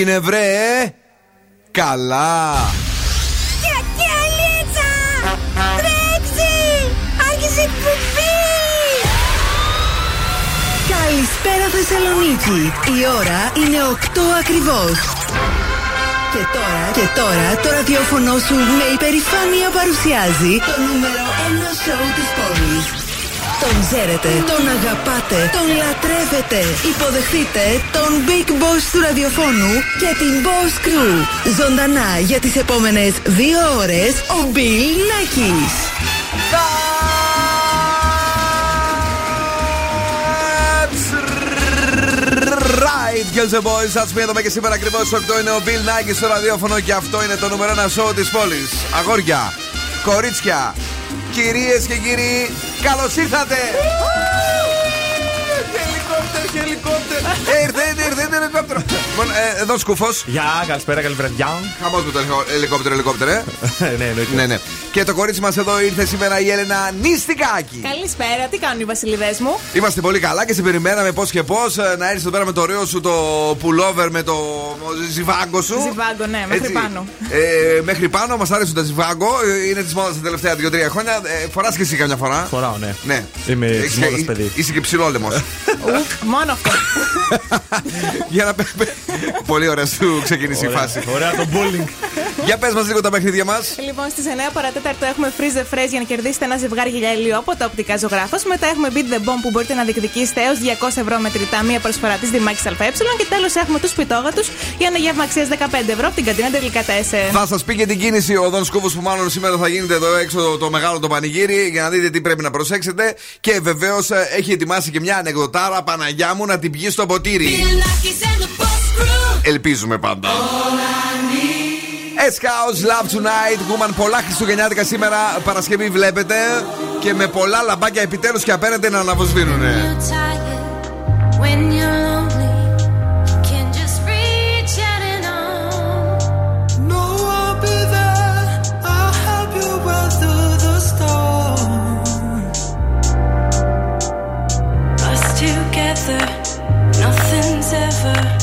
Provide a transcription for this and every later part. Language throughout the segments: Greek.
έγινε βρε Καλά. Κακιαλίτσα Τρέξει Άρχισε εκπομπή! Καλησπέρα Θεσσαλονίκη. Η ώρα είναι 8 ακριβώς. Και τώρα, και τώρα το ραδιόφωνο σου με υπερηφάνεια παρουσιάζει το νούμερο 1 σοου της πόλης. Τον ξέρετε, τον αγαπάτε, τον λατρεύετε. Υποδεχτείτε τον Big Boss του ραδιοφώνου και την Boss Crew. Ζωντανά για τις επόμενες δύο ώρες ο Bill Nackis. right, girls and boys. Σα πούμε και σήμερα ακριβώς 8 είναι ο Bill Nike στο ραδιόφωνο και αυτό είναι το νούμερο 1 show της πόλης. Αγόρια, κορίτσια, κυρίες και κύριοι, καλώς ήρθατε! Χελικόπτερ, χελικόπτερ! Ήρθε, ήρθε, ήρθε ελικόπτερο. Λοιπόν, ε, εδώ σκούφο. Γεια, καλησπέρα, καλησπέρα. Χαμός με το ελικόπτερο, ελικόπτερο, ε. Ναι, εννοείται. Ναι, ναι. Και το κορίτσι μας εδώ ήρθε σήμερα η Έλενα Νίστικάκη. Καλησπέρα, τι κάνουν οι βασιλειδέ μου; Είμαστε πολύ καλά και σε περιμέναμε πώς και πώς να έρθεις εδώ πέρα με το ωραίο σου το πουλόβερ με το ζιβάγκο σου. Ζιβάγκο, ναι, μέχρι Έτσι. πάνω. Ε, μέχρι πάνω μας άρεσαν τα ζιβάγκο. Ε, Είναι της μόδας τα τελευταία 2-3 χρόνια. Ε, Φοράς και εσύ καμιά φορά; Φοράω, ναι. Ναι. Είμαι Έχεις της και- μόδας παιδί. Είσαι και ψηλόλεμος. Ουφ, μόνο αυτό. Για να. πε- πε- Πολύ ωραία σου ξεκίνησε η Ωραία, φάση. Ωραία το bowling. Για πες μας λίγο τα παιχνίδια μας. λοιπόν, στις 9 παρατέταρτο έχουμε freeze the phrase για να κερδίσετε ένα ζευγάρι γυαλιά ηλίου από τα οπτικά ζωγράφος. Μετά έχουμε beat the bomb που μπορείτε να διεκδικήσετε έως 200 ευρώ μετρητά, μία προσφορά της Δημάκη ΑΕ. Και τέλος έχουμε τους πιτόγατους για ένα γεύμα αξίας 15 ευρώ από την καντίνα τελικά 4. Θα σας πει και την κίνηση ο Δον Σκούφο που μάλλον σήμερα θα γίνεται εδώ έξω το, το μεγάλο το πανηγύρι για να δείτε τι πρέπει να προσέξετε. Και βεβαίως έχει ετοιμάσει και μια ανεκδοτάρα Παναγιά μου να την πιει στο ποτήρι. Ελπίζουμε πάντα. S-House Love Tonight, Woman. Πολλά Χριστουγεννιάτικα σήμερα, Παρασκευή βλέπετε. Και με πολλά λαμπάκια επιτέλους και απέναντι να αναβοσβήνουνε. Nothing's ever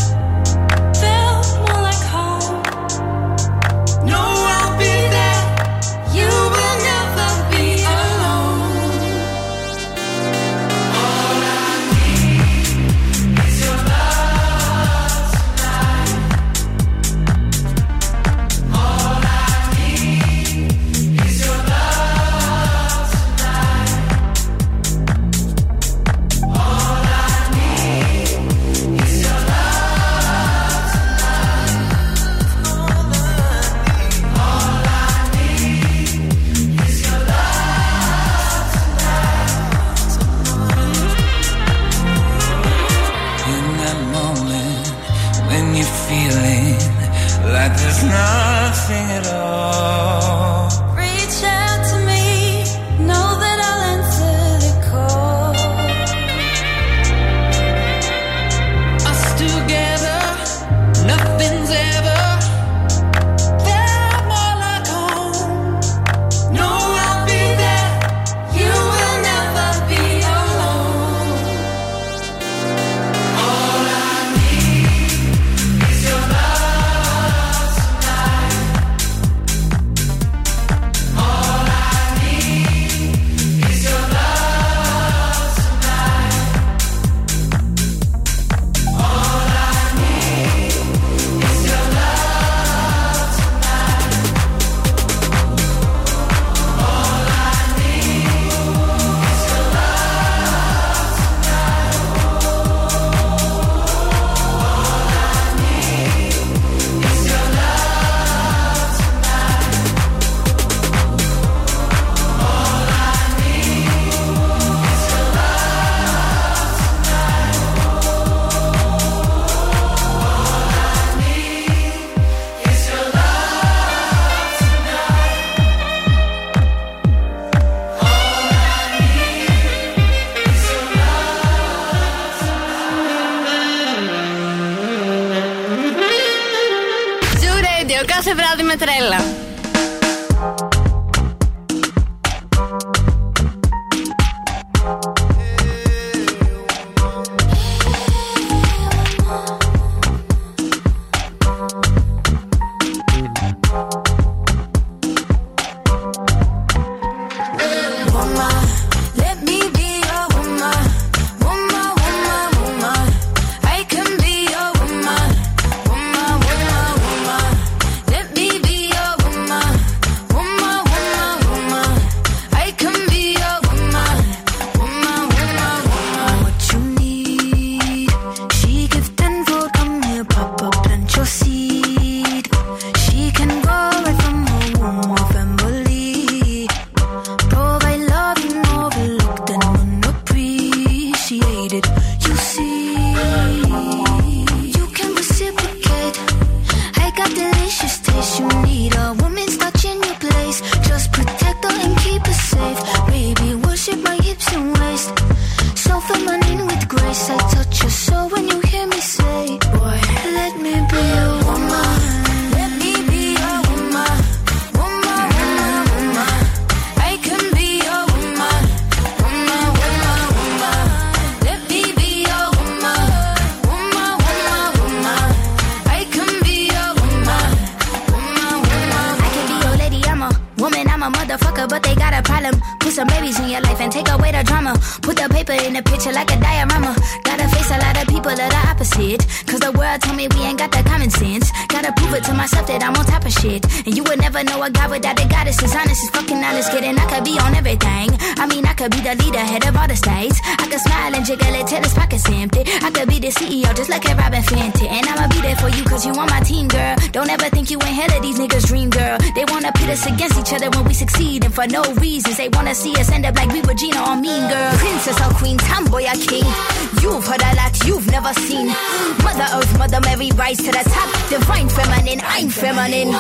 Divine feminine, I'm feminine.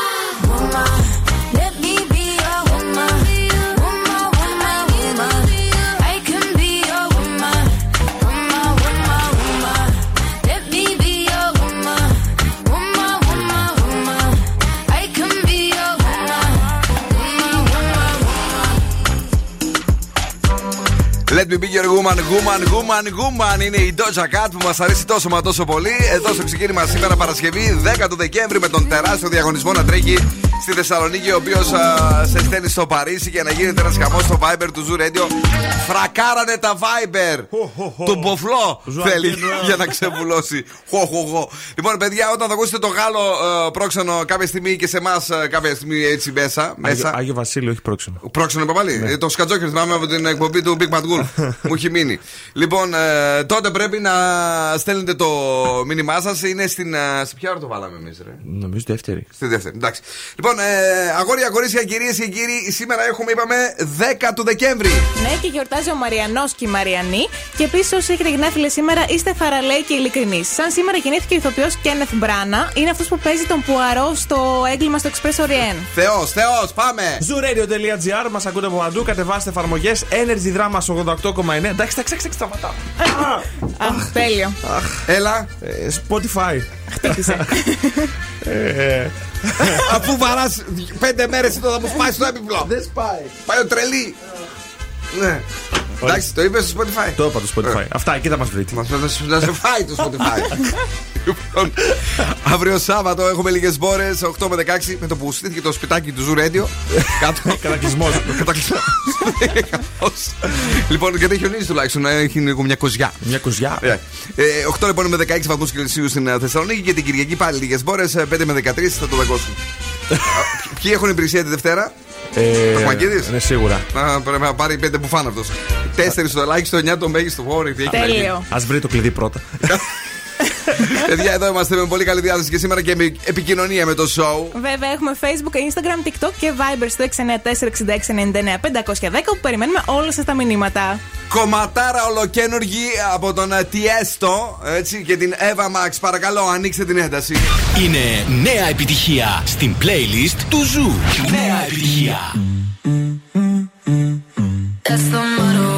Woman, let me Let me be your woman, woman, woman, woman. Είναι η Doja Cat που μας αρέσει τόσο μα τόσο πολύ. Εδώ στο ξεκίνημα σήμερα Παρασκευή 10 του Δεκέμβρη με τον τεράστιο διαγωνισμό να τρέχει στη Θεσσαλονίκη, ο οποίος σε στέλνει στο Παρίσι για να γίνεται ένας χαμός στο Viber του Zoo Radio. Φρακάρανε τα Viber του Μποφλό θέλει για να ξεβουλώσει. Χω, χω, χω. Λοιπόν, παιδιά, όταν θα ακούσετε το Γάλλο ε, πρόξενο κάποια στιγμή και σε εμάς κάποια στιγμή έτσι μέσα. μέσα Άγιο, Άγιο Βασίλειο, όχι πρόξενο. Πρόξενο είπα πάλι. Ε, Το σκατζόκερ θυμάμαι από την εκπομπή του Big Mad Wolf. Μου έχει μείνει. Λοιπόν, ε, τότε πρέπει να στέλνετε το μήνυμά σας. Είναι στην. ε, σε ποια ώρα το βάλαμε εμείς, ρε; Νομίζω δεύτερη. Στη δεύτερη. Εντάξει. Λοιπόν, ε, αγόρια, κορίτσια, κυρίες και κύριοι, σήμερα έχουμε, είπαμε, 10 του Δεκέμβρη. Ναι, και γιορτάζει ο Μαριανός και η Μαριανή. Και επίσης, όσοι έχετε γενέθλια σήμερα, είστε θαραλέοι και ειλικρινείς. Σαν σήμερα γεννήθηκε ο ηθοποιός Κένεθ Μπράνα. Είναι αυτός που παίζει τον Πουαρό στο έγκλημα στο Express Orient. Θεός, Θεός, πάμε. Zooradio.gr μας ακούτε από παντού. Κατεβάστε εφαρμογές Energy Drama 88,9. Εντάξει, εντάξει, εντάξει, σταματάω. Αχ, τέλειο. Έλα, Ε, Spotify. Χτύπησε. Ε, αφού βαράς πέντε μέρες εδώ θα μου σπάσει το έπιπλο. Δεν σπάει. Πάει ο τρελή. Ναι. Εντάξει, το είπες στο Spotify. Το είπα το Spotify. Ε. Αυτά, εκεί θα μας βρείτε. Μας να σε- να σε φάει το Spotify. Λοιπόν, αύριο Σάββατο έχουμε λίγες μπόρες 8 με 16 με το που στήθηκε το σπιτάκι του Zoo Radio. Κάτω. Κατακλυσμός. Κατακλυσμός. Χαμός. Λοιπόν, γιατί χιονίζει τουλάχιστον, να έχει λίγο μια κοζιά. Μια κουζιά. Ε, ε, 8 λοιπόν με 16 βαθμούς Κελσίου στην ε, Θεσσαλονίκη και την Κυριακή πάλι λίγες μπόρες. 5 με 13 θα το δακώσουν. Α, Ποιοι έχουν υπηρεσία τη Δευτέρα, Ε, Παπαγγίδης; Ναι, σίγουρα. να πρέπει να πάρει 5 που φάνε αυτός. 4 το ελάχιστο, 9 το μέγιστο. Ωρε, τι έχει να γίνει. Τέλειο. Α βρει το κλειδί πρώτα. Παιδιά, εδώ είμαστε με πολύ καλή διάθεση και σήμερα και με επικοινωνία με το show. Βέβαια, έχουμε Facebook, Instagram, TikTok και Viber στο 694-6699-510 που περιμένουμε όλα σας τα μηνύματα. Κομματάρα ολοκαίνουργη από τον ε, Tiësto έτσι, και την Ava Max. Παρακαλώ, ανοίξτε την ένταση. Είναι νέα επιτυχία στην playlist του Zoo. Νέα επιτυχία. That's the motto.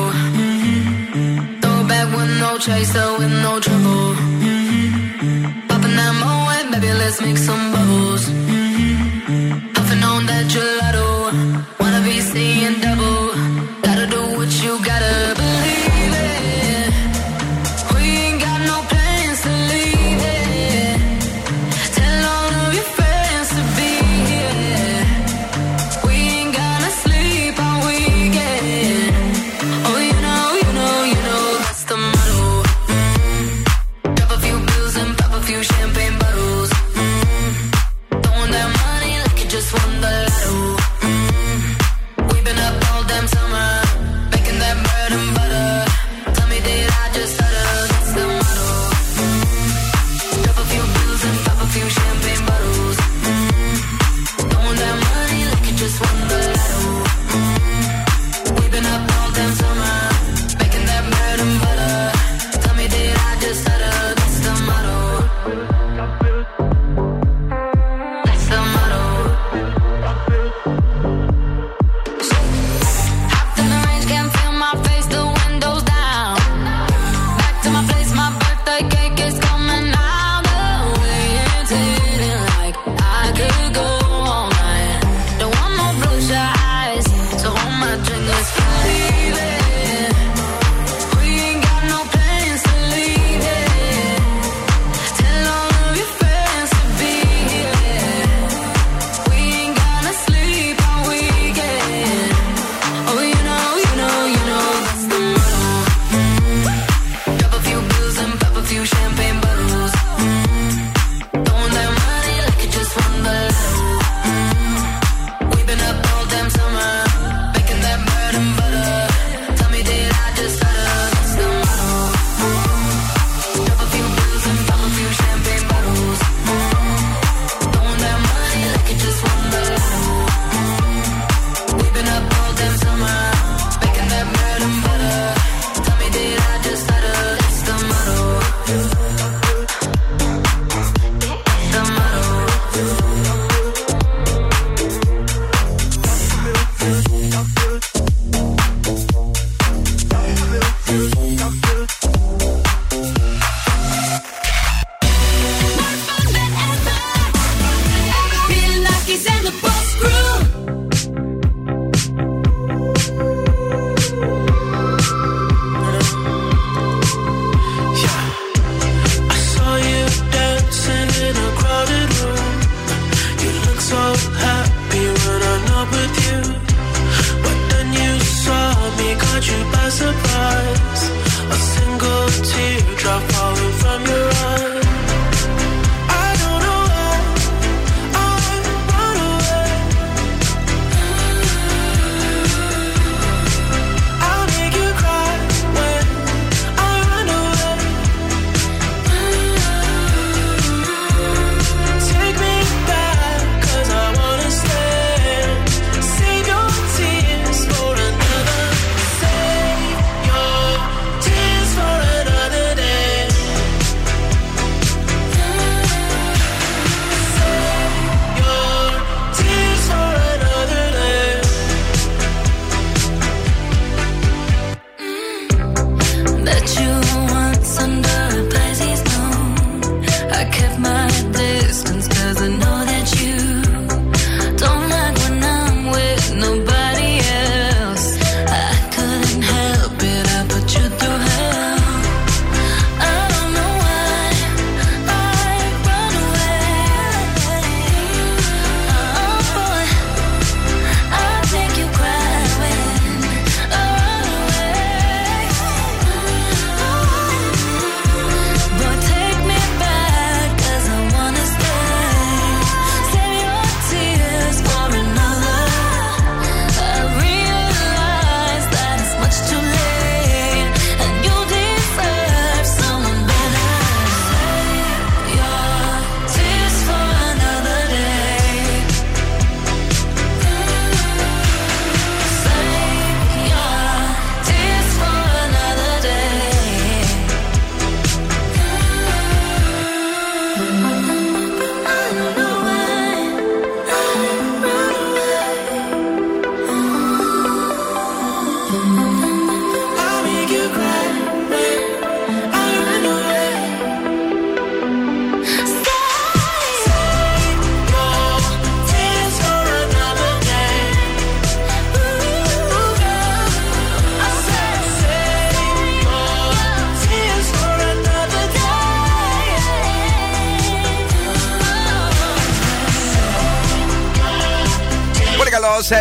Throw back with no chaser, with no trouble. let's make some bubbles. Mm-hmm. I've known that July.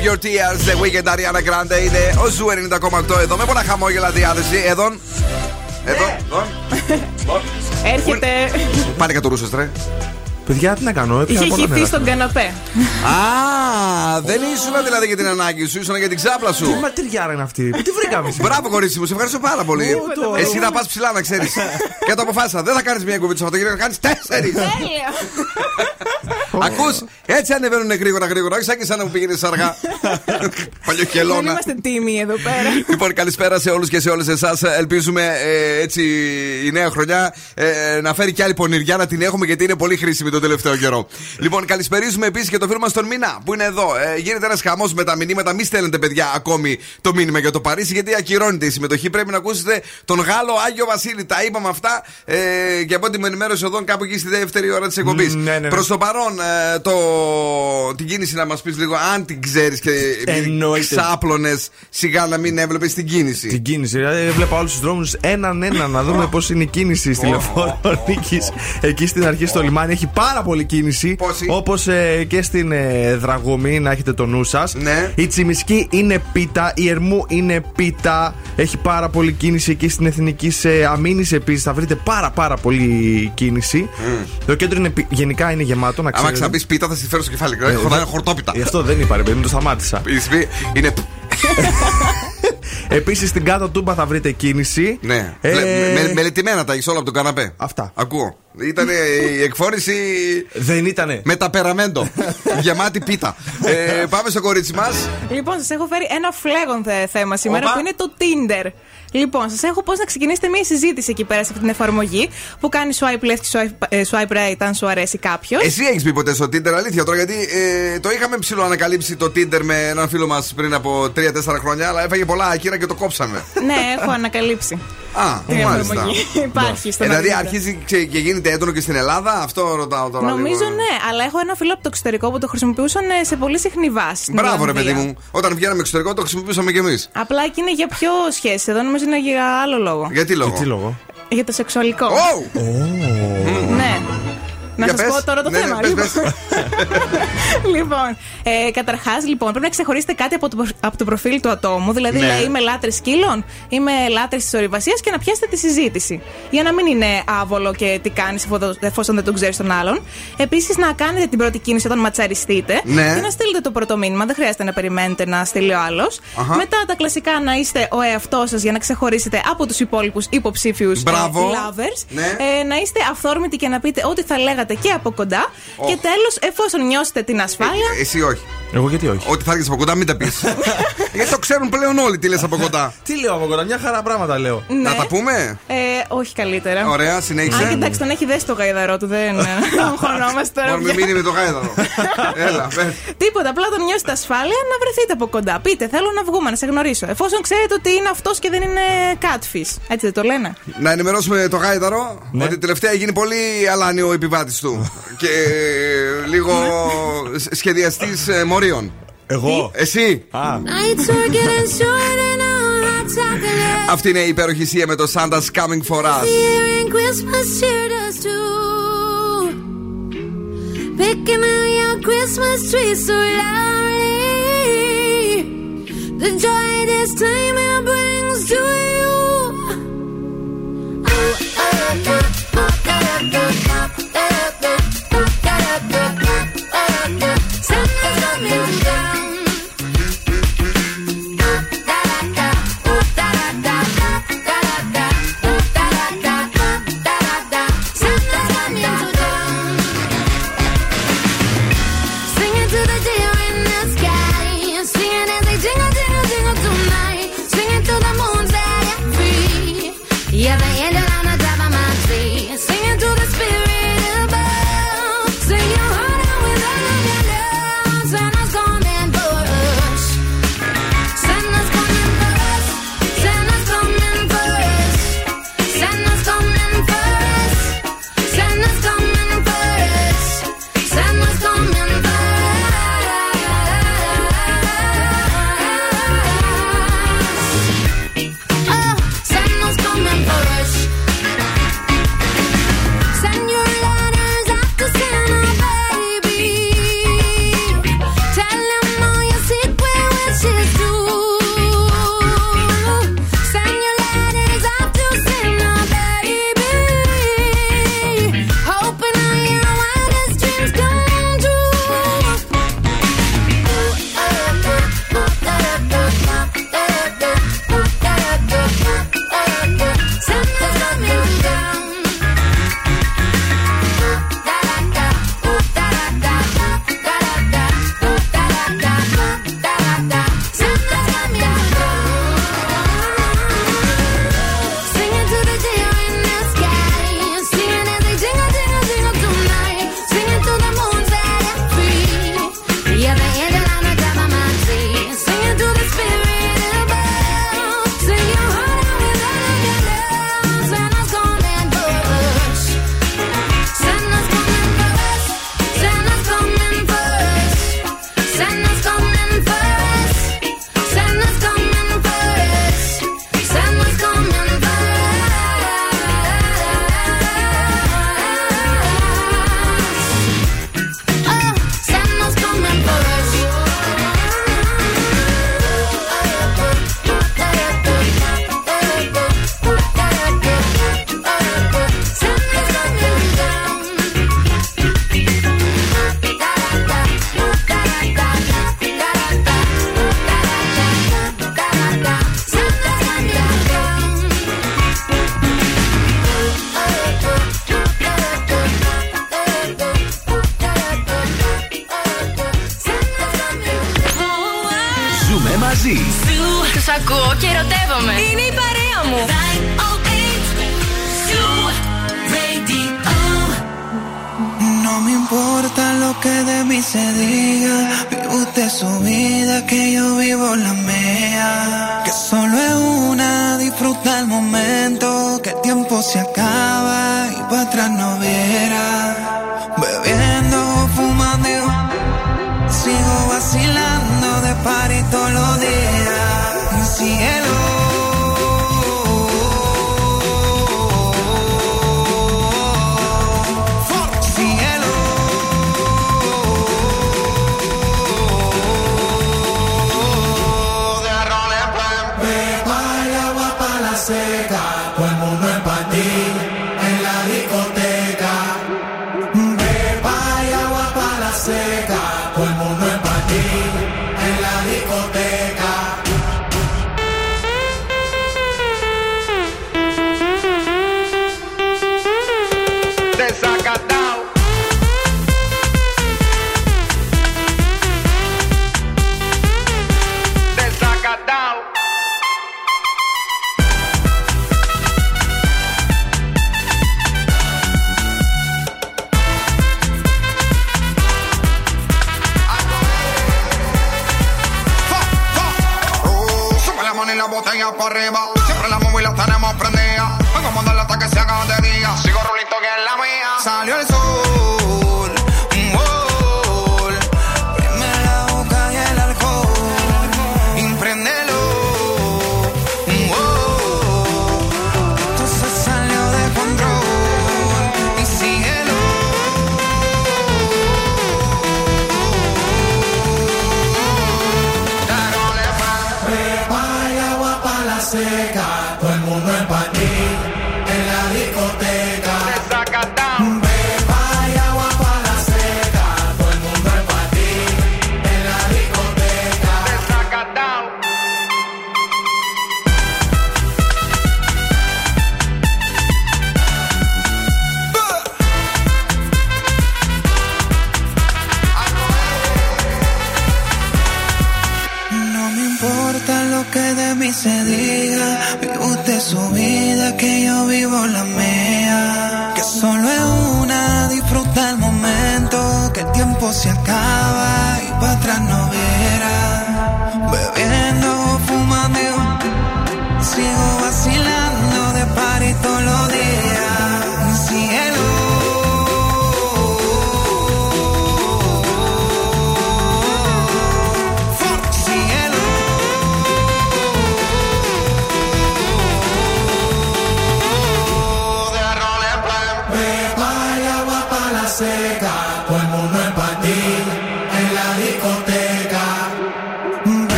Save your tears. The Weekend Ariana Grande είναι ο Ζου 90,8 εδώ. Με πολλά χαμόγελα διάθεση. Εδώ. Εδώ. εδώ. Έρχεται. Πάνε κατουρούσε, τρε. Παιδιά, τι να κάνω, έπια Είχε πολλά χυθεί νερά. στον καναπέ. Α, δεν ήσουν δηλαδή για την ανάγκη σου, ήσουν για την ξάπλα σου. Τι ματριάρα είναι αυτή, πού τη βρήκαμε; Σήμερα. Μπράβο, κορίτσι μου, σε ευχαριστώ πάρα πολύ. το- Εσύ να πας ψηλά, να ξέρεις. και το αποφάσισα. Δεν θα κάνεις μια κουβέντα το Σαββατοκύριακο, θα κάνεις τέσσερις. Τέλεια. Ακούς, έτσι ανεβαίνουν γρήγορα γρήγορα. Όχι σαν και σαν να μου πήγαινε αργά. Δεν Παλιοχελώνα. είμαστε τίμοι εδώ πέρα. Λοιπόν, καλησπέρα σε όλους και σε όλες εσάς. Ελπίζουμε ε, έτσι η νέα χρονιά ε, να φέρει και άλλη πονηριά να την έχουμε γιατί είναι πολύ χρήσιμη τον τελευταίο καιρό. Λοιπόν, καλησπερίζουμε επίσης και το φίλο μας τον Μινά που είναι εδώ. Ε, γίνεται ένας χαμός με τα μηνύματα. Μη στέλνετε, παιδιά, ακόμη το μήνυμα για το Παρίσι γιατί ακυρώνεται η συμμετοχή. Πρέπει να ακούσετε τον Γάλλο Άγιο Βασίλη. Τα είπαμε αυτά ε, και από ό,τι με ενημέρωσε εδώ κάπου εκεί στη δεύτερη ώρα της εκπομπής. Μμ, ναι, ναι, ναι. Προς το παρόν, ε, το, την κίνηση να μας πεις λίγο αν την ξέρεις και Εννοείται. ξάπλωνες σιγά να μην έβλεπες την κίνηση. Την κίνηση. Δηλαδή, βλέπω όλους τους δρόμους έναν ένα να δούμε πώς είναι η κίνηση στη λεωφόρο Νίκης. Εκεί στην αρχή στο λιμάνι έχει πάρα πολύ κίνηση. Πόση; Όπως και στην ε, Δραγωμή, να έχετε το νου σας. Ναι. Η Τσιμισκή είναι πίτα. Η Ερμού είναι πίτα. Έχει πάρα πολύ κίνηση εκεί στην Εθνική Αμήνης επίσης. Θα βρείτε πάρα πάρα πολύ κίνηση. Το κέντρο είναι, πι- γενικά είναι γεμάτο, να Άμα ξέρετε. ξαναπεί πίτα, θα στη φέρω στο κεφάλι. Ε, Έχω δε- ένα χορτόπιτα. Γι' αυτό δεν είπα, ρε παιδί μου, το σταμάτησα. Η σβή Είναι. Επίσης στην κάτω τούμπα θα βρείτε κίνηση. Ναι. Ε, Λε- με- Μελετημένα τα έχεις όλα από τον καναπέ. Αυτά. Ακούω. Ήταν η εκφόρηση Δεν ήτανε. με τα περαμέντο. Γεμάτη πίτα. Ε, πάμε στο κορίτσι μας. Λοιπόν, σας έχω φέρει ένα φλέγον θε- θέμα σήμερα Οπα. που είναι το Tinder. Λοιπόν, σας έχω πώς να ξεκινήσετε μια συζήτηση εκεί πέρα σε αυτή την εφαρμογή που κάνει swipe left και swipe, ε, swipe right αν σου αρέσει κάποιος. Εσύ έχεις πει ποτέ στο Tinder, αλήθεια τώρα, γιατί ε, το είχαμε ψηλό ανακαλύψει το Tinder με έναν φίλο μας πριν από 3-4 χρόνια, αλλά έφαγε πολλά άκυρα και το κόψαμε. ναι, έχω ανακαλύψει. Α, Την μάλιστα. εφαρμογή. Υπάρχει στον Ε, δηλαδή αριθμό. αρχίζει ξε- και γίνεται έντονο και στην Ελλάδα, αυτό ρωτάω τώρα. Νομίζω λίγο. ναι, αλλά έχω ένα φίλο από το εξωτερικό που το χρησιμοποιούσαν ε, σε πολύ συχνή βάση. στην Μπράβο, ρε Ολλανδία. παιδί μου. Όταν βγαίναμε εξωτερικό το χρησιμοποιούσαμε κι εμείς. Απλά εκεί είναι για πιο σχέση. Εδώ νομίζω είναι για άλλο λόγο. Γιατί λόγο; Τι λόγο; Για το σεξουαλικό. Oh! Ναι. Να Για σας πες. πω τώρα το Ναι, ναι, θέμα. πες, λοιπόν. πες. λοιπόν, ε, καταρχάς, λοιπόν, πρέπει να ξεχωρίσετε κάτι από το, προ- από το προφίλ του ατόμου. Δηλαδή, Ναι. λέει, είμαι λάτρε σκύλων, είμαι λάτρε της ορειβασία και να πιάσετε τη συζήτηση. Για να μην είναι άβολο και τι κάνεις εφόσον δεν τον ξέρεις τον άλλον. Επίσης, να κάνετε την πρώτη κίνηση όταν ματσαριστείτε Ναι. και να στείλετε το πρώτο μήνυμα. Δεν χρειάζεται να περιμένετε να στείλει ο άλλος. Αχα. Μετά τα κλασικά να είστε ο εαυτός σας για να ξεχωρίσετε από τους υπόλοιπους υποψήφιους Μπράβο. lovers. Ναι. Ε, να είστε αυθόρμητοι και να πείτε ό,τι θα λέγατε και από κοντά. Και τέλος, εφόσον νιώσετε την ασφάλεια. Ε, Εσύ όχι. Εγώ γιατί όχι; Ό,τι θα έρθεις από κοντά, μην τα πεις. Γιατί το ξέρουν πλέον όλοι τι λες από κοντά. Τι λέω από κοντά, μια χαρά πράγματα λέω. ναι. Να τα πούμε; Ε, όχι καλύτερα. Ωραία, Α, συνέχισε. κοιτάξτε, τον έχει δέσει το γαϊδαρό του, δεν ε, αγχωνόμαστε τώρα. Μόνο μην πια. μείνει με το γάιδαρο. Έλα, πες. Τίποτα, απλά όταν νιώσετε ασφάλεια να βρεθείτε από κοντά. Πείτε, θέλω να βγούμε, να σε γνωρίσω. Εφόσον ξέρετε ότι είναι αυτός και δεν είναι catfish. Έτσι δεν το λένε; Να ενημερώσουμε το γάιδαρο Ναι. ότι τελευταία γίνει πολύ αλάνιο ο επιβάτη του. και λίγο σχεδιαστή μορίων. Εγώ. Εσύ. Α, Nights are getting shorter now, hot chocolate. Αυτή είναι η υπέροχη σία με το Santa's Coming for Us. Here in Christmas cheered us too. Picking out your Christmas tree so loudly. The joy this time it brings to you. Santa's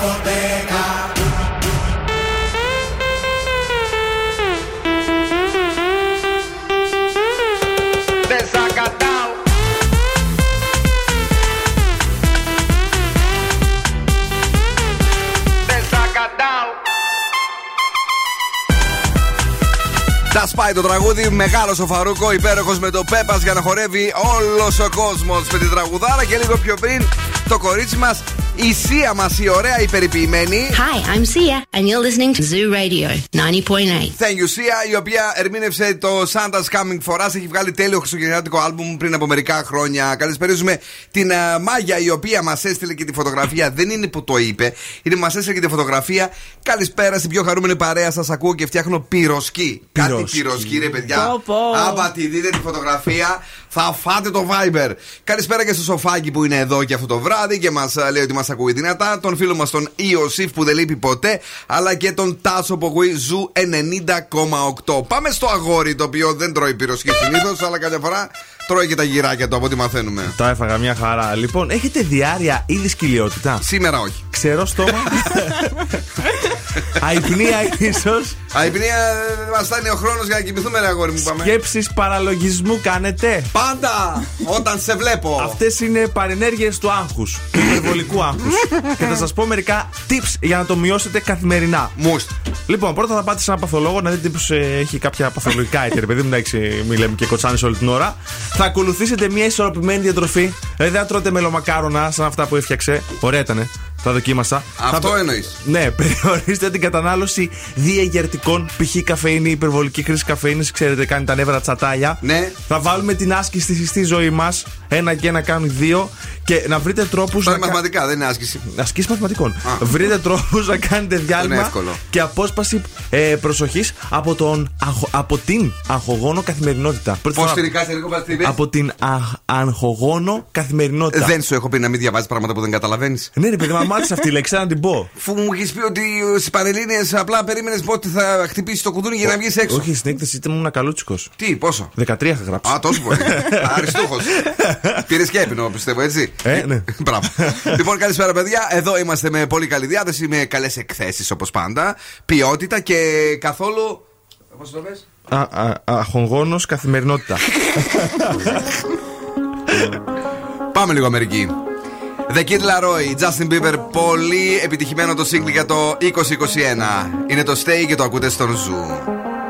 discoteca. Desacatado. Desacatado. Τα σπάει το τραγούδι, μεγάλος ο Φαρούκο, υπέροχος με το Πέπας για να χορεύει όλος ο κόσμος με την τραγουδάρα και λίγο πιο πριν το κορίτσι μας, η Σία μας, η ωραία υπερηποιημένη. Hi, I'm Sia, and you're listening to Zoo Radio 90.8. Thank you, Sia, η οποία ερμήνευσε το Santa's Coming for Us. Έχει βγάλει τέλειο χριστουγεννιάτικο άλμπουμ πριν από μερικά χρόνια. Καλησπέριζουμε την uh, Μάγια, η οποία μας έστειλε και τη φωτογραφία. Δεν είναι που το είπε, είναι που μας έστειλε και τη φωτογραφία. Καλησπέρα στην πιο χαρούμενη παρέα. Σας ακούω και φτιάχνω πυροσκή. Κάτι πυροσκή, ρε παιδιά. Πω, πω. Άμα τη δείτε τη φωτογραφία, θα φάτε το Viber. Καλησπέρα και στο Σοφάκι που είναι εδώ και αυτό το βράδυ και μας λέει ότι μας ακούει δυνατά. Τον φίλο μας τον Ιωσήφ που δεν λείπει ποτέ. Αλλά και τον Τάσο που ακούει Zoo 90,8. Πάμε στο αγόρι το οποίο δεν τρώει πιροσκί συνήθως, αλλά κάποια φορά τρώει και τα γυράκια του από ό,τι μαθαίνουμε. Τα έφαγα μια χαρά. Λοιπόν, έχετε διάρροια ή δυσκοιλιότητα. Σήμερα όχι. Ξερό στόμα. Αϋπνία ίσως. Αϋπνία μας φτάνει ο χρόνος για να κοιμηθούμε, ρε αγόρι μου. Πάμε. Σκέψεις παραλογισμού κάνετε; Πάντα όταν σε βλέπω. Αυτές είναι παρενέργειες του άγχους. του υπερβολικού άγχους. και θα σας πω μερικά tips για να το μειώσετε καθημερινά. Μουστ. Λοιπόν, πρώτα θα πάτε σε ένα παθολόγο να δείτε πώς έχει κάποια παθολογικά αίτια. ρε παιδί μου, εντάξει, μην λέμε και κοτσάνες όλη την ώρα. Θα ακολουθήσετε μια ισορροπημένη διατροφή. Δηλαδή δεν θα τρώτε μελομακάρονα σαν αυτά που έφτιαξε. Ωραία ήτανε. Τα δοκίμασα. Αυτό Θα το- εννοείς. Ναι, περιορίστε την κατανάλωση διαγερτικών, π.χ. καφέινη, υπερβολική χρήση καφέινης, ξέρετε, κάνει τα νεύρα τσατάλια. Ναι. Θα βάλουμε την άσκηση στη ζωή μας. Ένα και ένα κάνουν δύο. Και να βρείτε τρόπους. Τώρα είναι μαθηματικά, δεν είναι άσκηση. Ασκήσει μαθηματικών. Βρείτε τρόπους να κάνετε διάλειμμα εύκολο. και απόσπαση ε, προσοχής από, τον αγχο- από την αγχογόνο καθημερινότητα. Πρώτη Πώς φορά- την κάτσε λίγο, πα τι είπες; Από την αχ- αγχογόνο καθημερινότητα. Δεν σου έχω πει να μην διαβάζεις πράγματα που δεν καταλαβαίνεις. Ναι, ρε παιδί, μα μάθησε αυτή η λέξη, να την πω. Αφού μου έχεις πει ότι στις Πανελλήνιες απλά περίμενες πότε θα χτυπήσει το κουδούνι για να βγεις έξω. Όχι, στην έκθεση ήταν ήμουν καλούτσικος. Τι, πόσο; 13 είχα γράψει. Α, τόσο πολύ. Αριστούχος. Πήρε και έπινο, πιστεύω, έτσι. Ε, ναι. Μπράβο. λοιπόν, καλησπέρα, παιδιά. Εδώ είμαστε με πολύ καλή διάθεση, με καλές εκθέσεις όπως πάντα. Ποιότητα και καθόλου. Πώ το πες; Α- α- Αγχογόνος καθημερινότητα. Πάμε λίγο Αμερική. The Kid Laroi, Justin Bieber, πολύ επιτυχημένο το single για το 2021. Είναι το Stay και το ακούτε στον Zoo.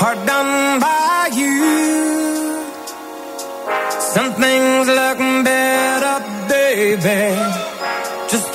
Heart done by you. Some things look better, baby. Just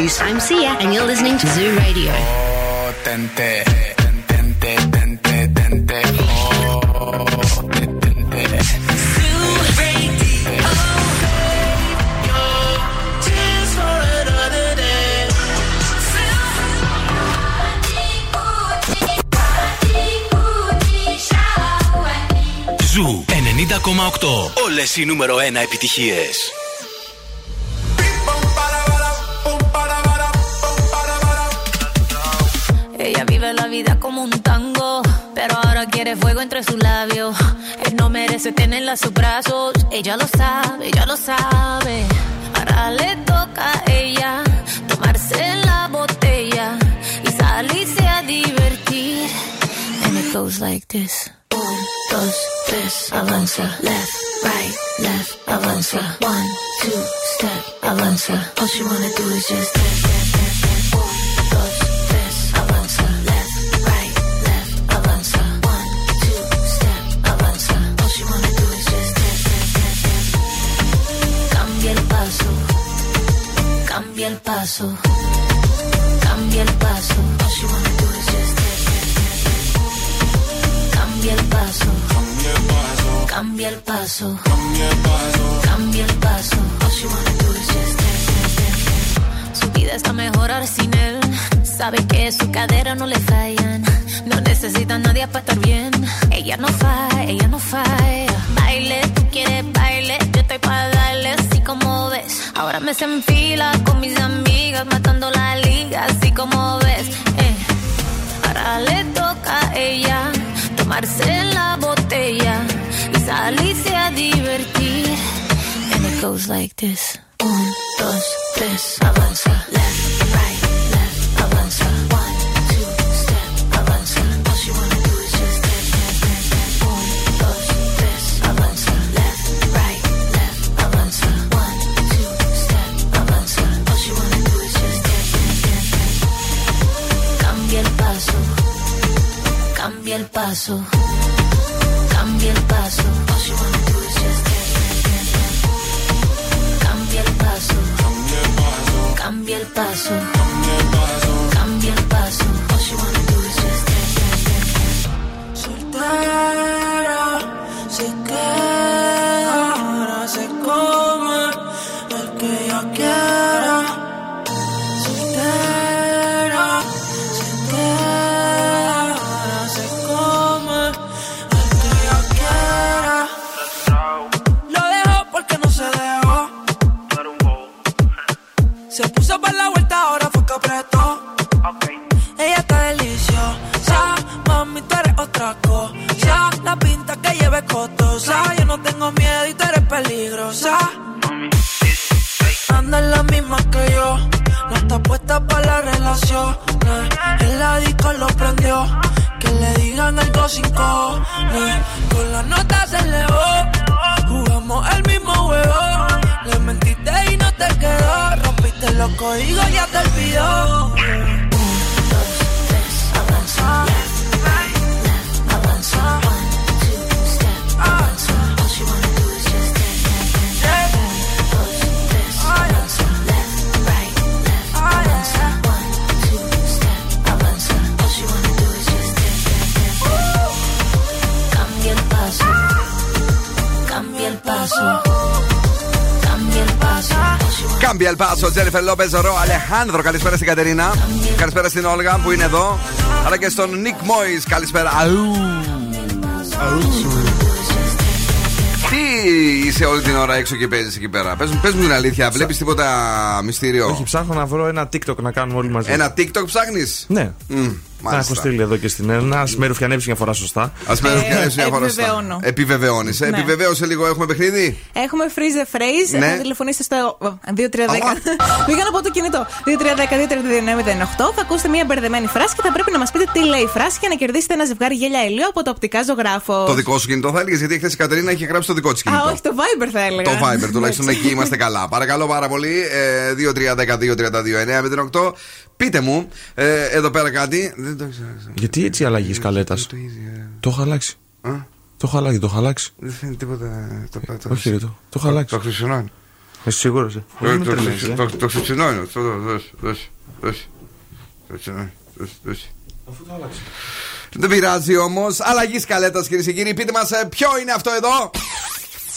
Cruise. I'm Sia, and you're listening to Zoo Radio. Oh, tente, tente, tente, tente, oh, 90,8. Όλες οι νούμερο 1 επιτυχίες. a sus brazos. Ella lo sabe, ella lo sabe. Ahora le toca a ella tomarse la botella y salirse a divertir. And it goes like this. me Τζένιφερ Λόπε, Ρο, Αλεχάνδρο. Καλησπέρα στην Κατερίνα. Καλησπέρα στην Όλγα που είναι εδώ. Αλλά και στον Νικ Μόη. Καλησπέρα. Αου. Τι είσαι όλη την ώρα έξω και παίζεις εκεί πέρα; Πες, μου- πες μου την αλήθεια, βλέπεις τίποτα μυστήριο; Όχι, ψάχνω να βρω ένα TikTok να κάνουμε όλοι μαζί. Ένα TikTok ψάχνεις; Ναι. Να έχω στείλει εδώ και στην ένα. Α με ρουφιανέψει μια φορά σωστά. Α με ρουφιανέψει μια φορά. σωστά. επιβεβαιώνω. Επιβεβαιώνεις. Ναι. Επιβεβαίωσε λίγο, έχουμε παιχνίδι; Έχουμε freeze the phrase. Ναι. Θα τηλεφωνήσετε στο 2310. Πήγα να πω το κινητό. 2310-232-908. Θα ακούσετε μια μπερδεμένη φράση και θα πρέπει να μας πείτε τι λέει η φράση για να κερδίσετε ένα ζευγάρι γέλια ηλίου από το οπτικά ζωγράφο. Το δικό σου κινητό θα έλεγες, γιατί χθες η Κατερίνα είχε γράψει το δικό της Α, κινητό. όχι, το Viber θα έλεγα. Το Viber, τουλάχιστον εκεί είμαστε καλά. Παρακαλώ πάρα πολύ. Ε, 2-3-10-2-32-9-08. Πείτε μου, ε, εδώ πέρα κάτι. Δεν το ξέρω. Γιατί έτσι αλλαγή καλέτας; Το έχω αλλάξει. Α; Το έχω αλλάξει, το έχω αλλάξει. Δεν φαίνεται τίποτα. Το, το, Όχι, ρε, το, το έχω αλλάξει. Το χρυσινό. Είσαι σίγουρος. Το- το- το- το- Το χρυσινό είναι. Το δώσε, δώσε, δώσε. Το χρυσινό, δώσε, δώσε. Δεν πειράζει όμως. Αλλαγής καλέτας κυρίες και κύριοι. Πείτε μας ποιο είναι αυτό εδώ;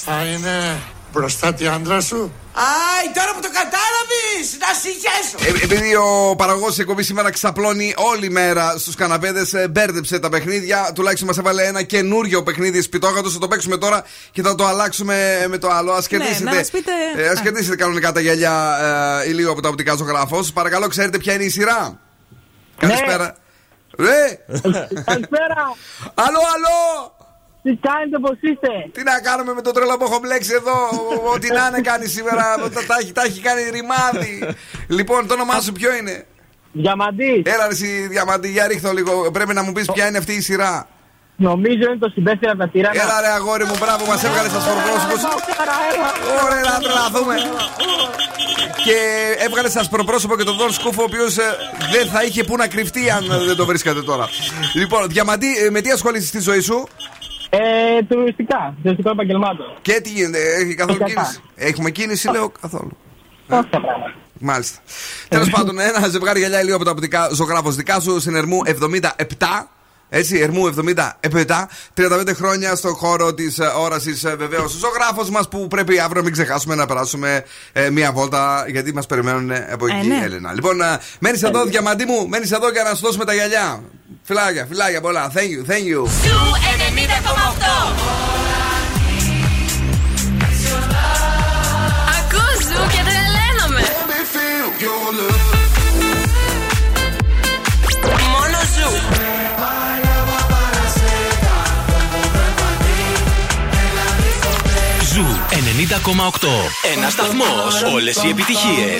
Θα είναι μπροστάτη άντρα σου. Άι, τώρα που το κατάλαβες, να συγχέσω. Ε, επειδή ο παραγωγός της εκπομπής σήμερα ξαπλώνει όλη μέρα στους καναπέδες, μπέρδεψε τα παιχνίδια. Τουλάχιστον μας έβαλε ένα καινούριο παιχνίδι σπιτόγατο. Θα το παίξουμε τώρα και θα το αλλάξουμε με το άλλο. Α κερδίσετε. να μας πείτε- ε, ας Α. κερδίσετε κανονικά τα γυαλιά ε, ηλίου από τα οπτικά ζωγράφος. Παρακαλώ, ξέρετε ποια είναι η σειρά; Καλησπέρα. Ρε! Καλησπέρα. Αλλό, αλλό! Τι κάνετε, πώς είστε; Τι να κάνουμε με το τρελό που έχω μπλέξει εδώ. Ό,τι να είναι κάνει σήμερα. Τα, τα, έχει- τα έχει κάνει ρημάδι. λοιπόν, το όνομά σου ποιο είναι; Διαμαντής. Έλα, ρε, εσύ, Διαμαντή, για ρίχτω λίγο. Πρέπει να μου πεις ποια είναι αυτή η σειρά. Νομίζω είναι το συμπέστηρα από τα τυράνα. Έλα, ρε, αγόρι μου, μπράβο, μας έβγαλες στα σπορπρόσωπου. Ωραία, να τρελαθούμε. Και έβγαλες στα σπορπρόσωπο και τον Δον Σκούφο, ο οποίος δεν θα είχε που να κρυφτεί αν δεν το βρίσκατε τώρα. Λοιπόν, Διαμαντή, ε, με τι ασχολείσαι στη ζωή σου; Ε, τουριστικά, τουριστικό επαγγελμάτων. Και τι γίνεται, έχει καθόλου Αρκετά. κίνηση; Έχουμε κίνηση, λέω καθόλου. Όποια πράγματα. Μάλιστα. Τέλος πάντων, ένα ζευγάρι γυαλιά ηλίου από τα οπτικά ζωγράφος δικά σου στην Ερμού 77. Έτσι, Ερμού 77. 35 χρόνια στον χώρο της όρασης βεβαίως. Ζωγράφος μας που πρέπει αύριο να μην ξεχάσουμε να περάσουμε ε, μία βόλτα γιατί μας περιμένουν από εκεί, Ε, ναι. Έλενα. Λοιπόν, μένεις εδώ, διαμαντή μου, μένεις εδώ για να σου δώσουμε τα γυαλιά. Φιλάκια, φιλάκια πολλά. Thank you, thank you. Σου 90,8. Ακούς Ζου και τρελαίνομαι. Μόνο σου. Ζου 90,8. Ένα σταθμό. Όλε οι επιτυχίε.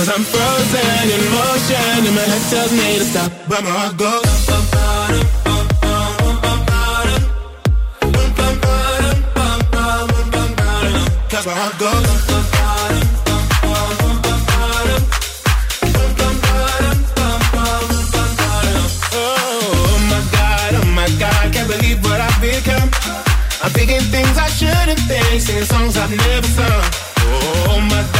Cause I'm frozen in motion, and my head tells me to stop, but my heart goes. My. Oh oh. I'm thinking things I shouldn't think, singing songs I've never sung. Oh my god,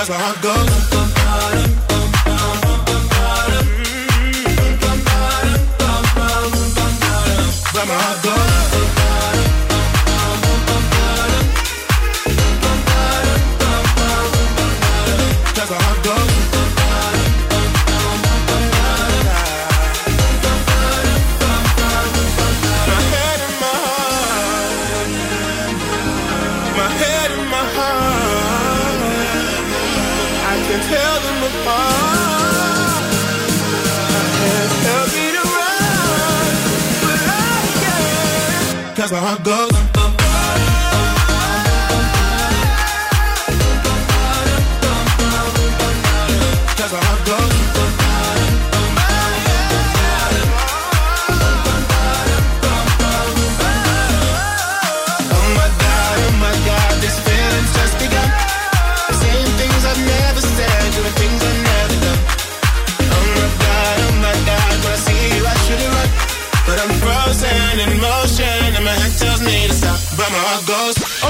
that's where I go.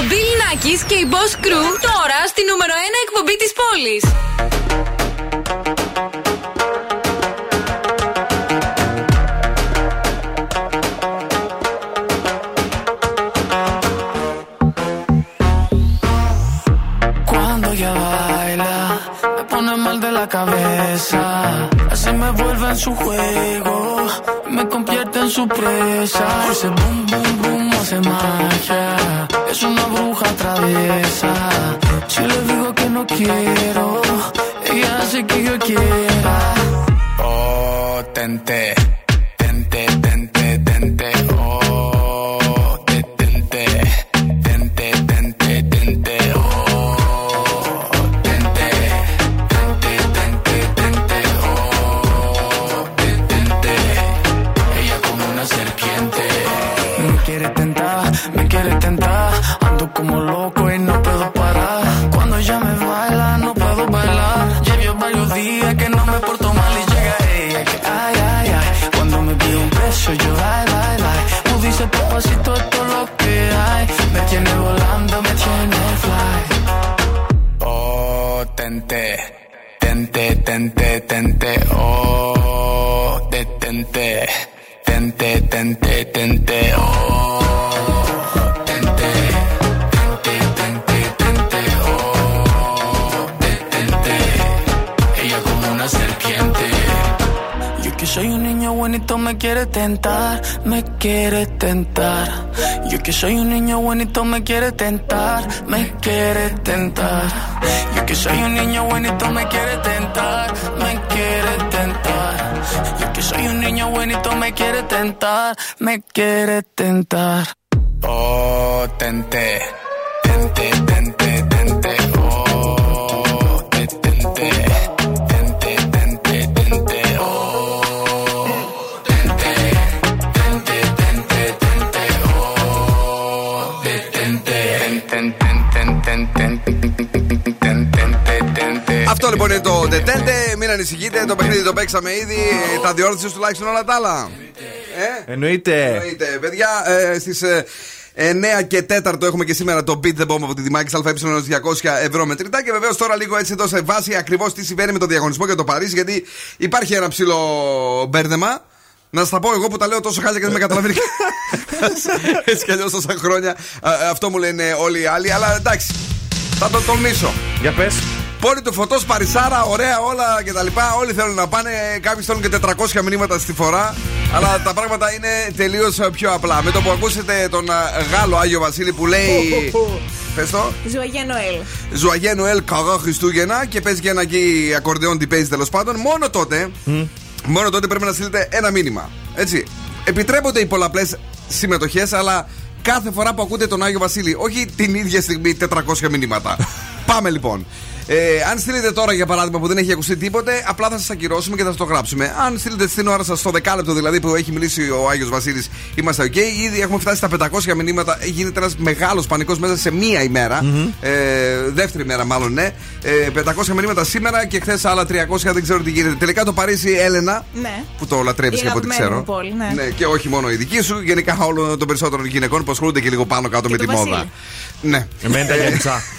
Ο Bill Nackis και η Boss Crew τώρα στη νούμερο 1 εκπομπή της πόλης. Cuando ella baila, me pone mal de la cabeza. Así me vuelve en su juego, me convierte en su presa. Ese boom, boom, boom hace magia. Es una traviesa. Si le digo que no quiero, ella hace que yo quiera. Potente, tentar, me quiere tentar. Yo que soy un niño bonito me quiere tentar, me quiere tentar. Yo que soy un niño bonito me quiere tentar, me quiere tentar. Yo que soy un niño bonito me quiere tentar, me quiere tentar. Ανησυχείτε, το παιχνίδι το παίξαμε ήδη. Τα διόρθωσε τουλάχιστον όλα τα άλλα. Ε, Εννοείται. εννοείται. Παιδιά, ε, στις 9 και 4 έχουμε και σήμερα το Beat the Bomb από τη Δημάκη ΑΕ 200 ευρώ μετρητά. Και βεβαίως τώρα λίγο έτσι εδώ σε βάση ακριβώς τι συμβαίνει με το διαγωνισμό για το Παρίσι. Γιατί υπάρχει ένα ψηλό μπέρδεμα. Να σας τα πω εγώ που τα λέω τόσο χάλια και δεν με καταλαβαίνει. Έτσι κι αλλιώς τόσα χρόνια. Α, Αυτό μου λένε όλοι οι άλλοι. Αλλά εντάξει, θα το τολμήσω. Για πες. Πόλη του φωτός, Παρισάρα, ωραία όλα κτλ. Όλοι θέλουν να πάνε. Κάποιοι θέλουν και 400 μηνύματα στη φορά. Αλλά τα πράγματα είναι τελείως πιο απλά. Με το που ακούσετε τον α, Γάλλο Άγιο Βασίλη που λέει. Πες το. Ζουαγέ Νοέλ. Ζουαγέ Νοέλ, καλά Χριστούγεννα και παίζει και ένα εκεί ακορντεόν τι παίζει τέλος πάντων. Μόνο τότε, μόνο τότε πρέπει να στείλετε ένα μήνυμα. Έτσι. Επιτρέπονται οι πολλαπλές συμμετοχές, αλλά κάθε φορά που ακούτε τον Άγιο Βασίλη, όχι την ίδια στιγμή 400 μηνύματα. Πάμε λοιπόν. Ε, αν στείλετε τώρα για παράδειγμα που δεν έχει ακουστεί τίποτε, απλά θα σας ακυρώσουμε και θα σας το γράψουμε. Αν στείλετε στην ώρα σας στο δεκάλεπτο δηλαδή που έχει μιλήσει ο Άγιος Βασίλης, είμαστε OK. Ήδη έχουμε φτάσει στα 500 μηνύματα. Γίνεται ένας μεγάλος πανικός μέσα σε μία ημέρα. Ε, δεύτερη μέρα, μάλλον, ναι. Ε, 500 μηνύματα σήμερα και χθες άλλα 300. Δεν ξέρω τι γίνεται. Τελικά το Παρίσι, Έλενα, Ναι. που το λατρεύεις Η και από ό,τι αγαπημένη ξέρω. μου πόλη, ναι. και όχι μόνο η δική σου, γενικά όλων των περισσότερων γυναικών που ασχολούνται και λίγο πάνω κάτω με του τη μόδα. Βασίλη. Ναι. Εμένα τα Γιάννητσά.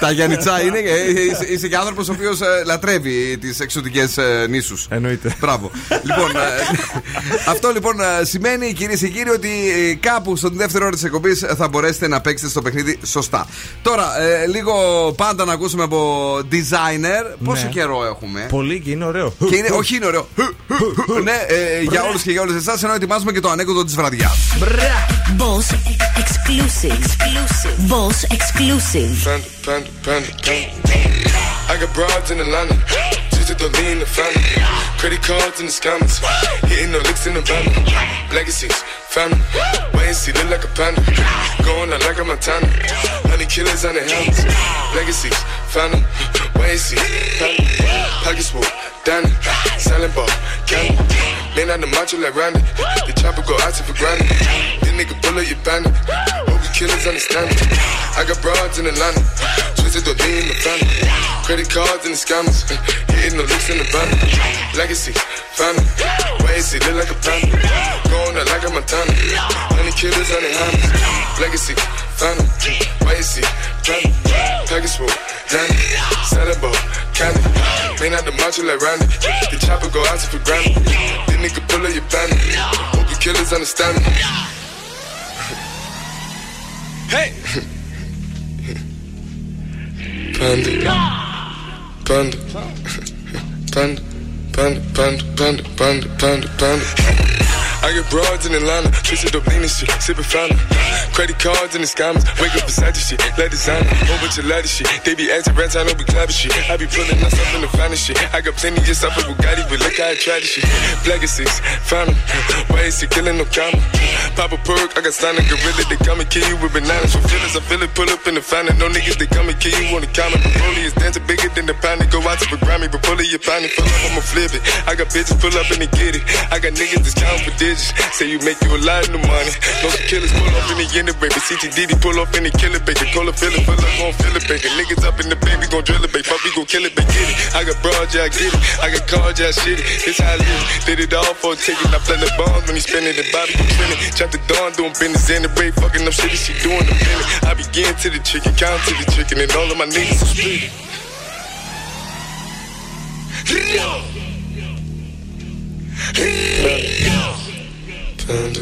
Τα Γιάννητσά είναι. ε, είσαι, είσαι και άνθρωπος ο οποίος λατρεύει τις εξωτικές νήσους. Εννοείται. Μπράβο. λοιπόν, ε, αυτό λοιπόν ε, σημαίνει κυρίες και κύριοι ότι ε, κάπου στον δεύτερο ώρα της εκπομπής θα μπορέσετε να παίξετε στο παιχνίδι σωστά. Τώρα, ε, λίγο πάντα να ακούσουμε από designer. Πόσο Ναι. καιρό έχουμε; Πολύ και είναι ωραίο. Και είναι, όχι είναι ωραίο. ναι, ε, για όλους και για όλες εσάς, ενώ ετοιμάζουμε και το ανέκδοτο της βραδιάς. Boss exclusive. exclusive. Boss exclusive. Panda, panda, panda, panda. I got broads in Atlanta. Just to the lean, the family. Credit cards in the scammers. Hitting the licks in the van. Legacies, family. Wait see, look like a panda. Going out like a Montana. Honey killers on the helmets. Legacies, family. Wait and see, family. Pockets full, Danny. Selling ball, candy. Man on the macho like Randy. The chopper go out to for granted. This nigga bullet your bandit. Killers understand me. I got broads in Atlanta. Twisted the lean, the family. Credit cards and the scammers. Hitting the licks in the van. Legacy, family. Why is it look like a panda? Going out like a Montana. Honey killers, honey hammers. Legacy, family. Why is it family? Package full, Danny. Selling ball, candy. May not the macho like Randy. The chopper go out for granted. This nigga pull up your bandit. Hope the killers understand me. Hey! Panda. Panda. Panda. Panda, panda, panda, panda, panda, panda. I get broads in Atlanta, twisted up lean and shit, sippin' fountain. Credit cards and the scammers, wake up beside your shit, let designer, whole bunch of ladder shit. They be acting rats, I know we clapping shit. I be pulling myself in the finest shit. I got plenty just off of Bugatti, but look how I tried this shit. Black is six, Why is he killing no comma? Pop a perk, I got signed a gorilla, they come and kill you with bananas. For feelings, I feel it, pull up in the fountain. No niggas, they come and kill you on the counter. Broly is dancing bigger than the pound. Go out to the Grammy, but pull it, you find it, pull up, I'ma flip it. I got bitches pull up and they get it. I got niggas that's counting for Say you make you a lot of money. No killers pull up in the end baby. CTDD pull up in the killer baby. Call a feeling, pull up, gon' feel it, baby. Niggas up in the baby, gon' drill it, baby. We gon' kill it, baby. Get it. I got broad, yeah, I get it. I got cards, yeah, I shit it. This how I live. Did it all for a ticket. I play the bombs when he spinning the Bobby, you spinning. Chop the dawn, doing business in the break. Fucking up shit, she doing the minute. I begin to the chicken, count to the chicken, and all of my niggas are split. Panda.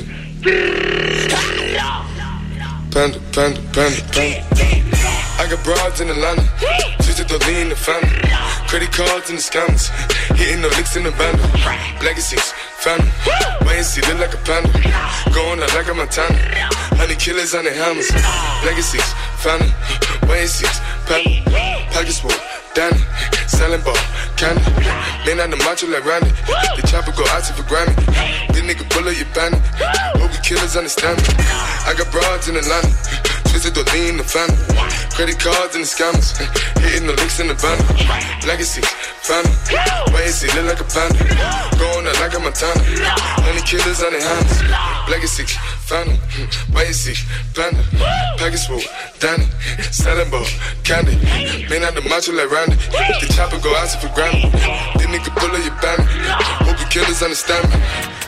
Panda, panda, panda, panda. I got broads in Atlanta, twisted the lean, the family. Credit cards and the scammers, hitting the licks in the band. Legacies, family. Wait and see, look like a panda. Going out like a Montana. Honey killers on the hammers. Legacies, family. Wait and see, panda. Package full, Danny. Selling ball, candy. Man on the macho like Randy. The chopper go out for Grammy. This nigga up your bandit. Hope you killers understand me. I got broads in Atlanta. Twisted the lean, the family. Credit cards and the scammers. Hitting the licks in the van. Legacy, family. Why is he look like a panda? Going out like a Montana. Honey killers on their hands. Legacy, family. Why is he panda? Package full, Danny. Selling ball, candy. Man on the macho like Randy. The chopper go out for Grammy. This nigga pull up your bandit. Hope you killers understand me.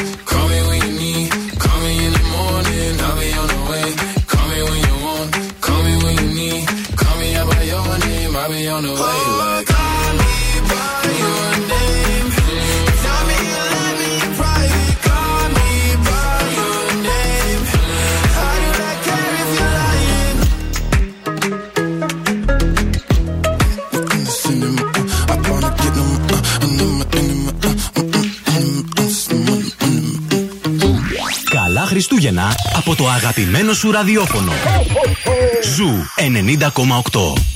blown away oh, like I. Καλά Χριστούγεννα από το αγαπημένο σου ραδιόφωνο. Ζου 90,8.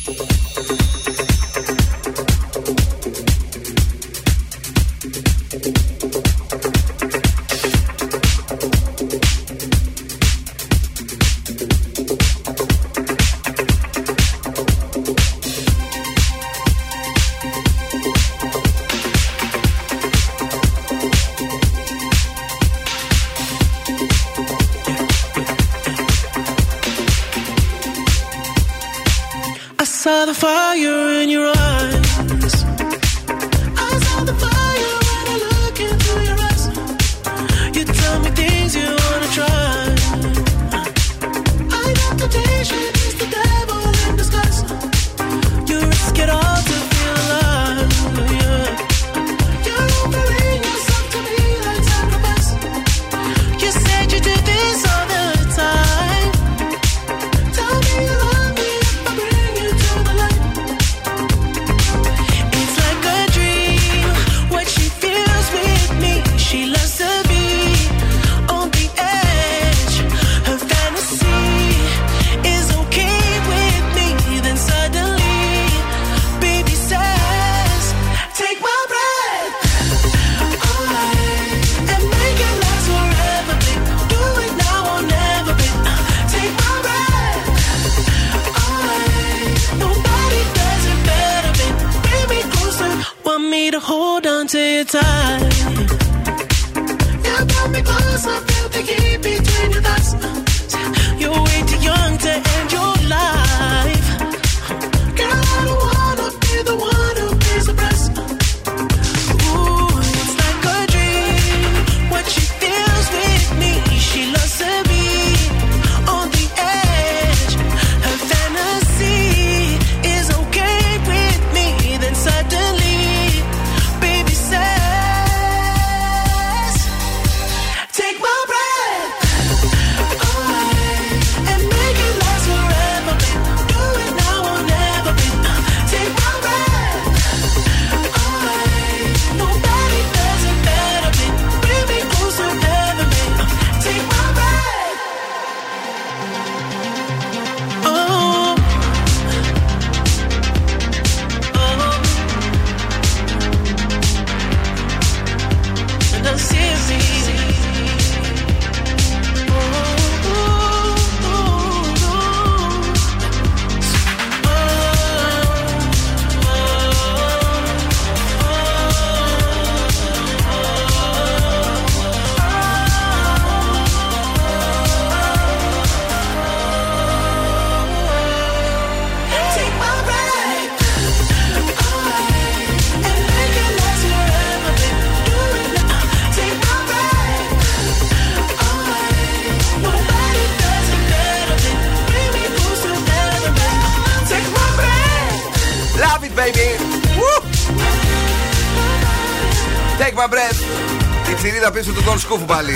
Πίσω του Don Σκούφου πάλι.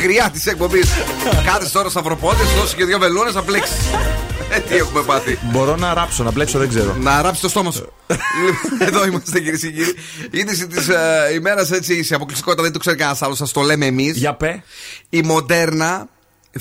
Η γριά της εκπομπής. Κάθε τώρα σταυροπότε, δώσει και δύο βελούνες να πλέξεις. Ε, τι έχουμε πάθει. Μπορώ να ράψω, να μπλέξω, δεν ξέρω. Να ράψει το στόμα σου. Λοιπόν, Εδώ είμαστε κυρίε και κύριοι. Είδηση της ε, ημέρας έτσι σε αποκλειστικότητα δεν το ξέρει κανένας άλλος, σα το λέμε εμείς. Για πε. Η Μοντέρνα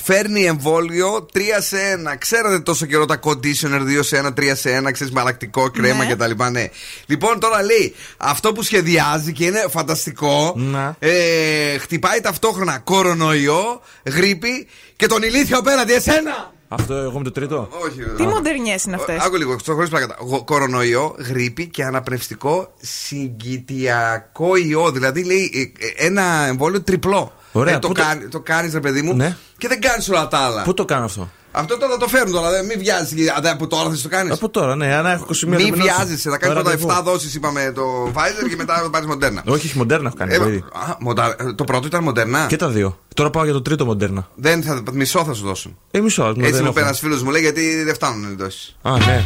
φέρνει εμβόλιο 3 σε 1. Ξέρατε τόσο καιρό τα conditioner 2 σε 1, 3 σε 1, ξέρεις μαλακτικό κρέμα Ναι. κτλ. Ναι. Λοιπόν, τώρα λέει αυτό που σχεδιάζει και είναι φανταστικό. Να. Ε, χτυπάει ταυτόχρονα κορονοϊό, γρήπη και τον ηλίθιο απέναντι, εσένα! Αυτό εγώ με το τρίτο. Όχι. Τι μοντερνιές είναι αυτές; Άκου λίγο, στο χωρίς πλάκα. Γο- Κορονοϊό, γρήπη και αναπνευστικό συγκητιακό ιό. Δηλαδή λέει ε, ε, ένα εμβόλιο τριπλό. Ωραία, Ε, το, πού το- κάνει, το κάνεις ρε παιδί μου Ναι. και δεν κάνεις όλα τα άλλα. Πού το κάνω αυτό; Αυτό τώρα το φέρνουν τώρα. δεν- Μην βιάζει. Από τώρα θα το κάνεις. Από τώρα, ναι, αν έχω 21 Μην μηνών. βιάζεσαι. Θα κάνεις Τώρα πρώτα ραντεβού. 7 δόσεις, είπαμε το Pfizer και μετά θα πάρεις μοντέρνα. Όχι, όχι, μοντέρνα έχω κάνει. Ε, το ήδη. α, μοντα- ε, το πρώτο ήταν μοντέρνα. Και τα δύο. Τώρα πάω για το τρίτο μοντέρνα. Δεν θα, μισό θα σου δώσουν. Ε, μισό. ναι, Έτσι δεν μου έχω. είπε ένα φίλος μου λέει γιατί δεν φτάνουν οι δόσεις. Α, ναι.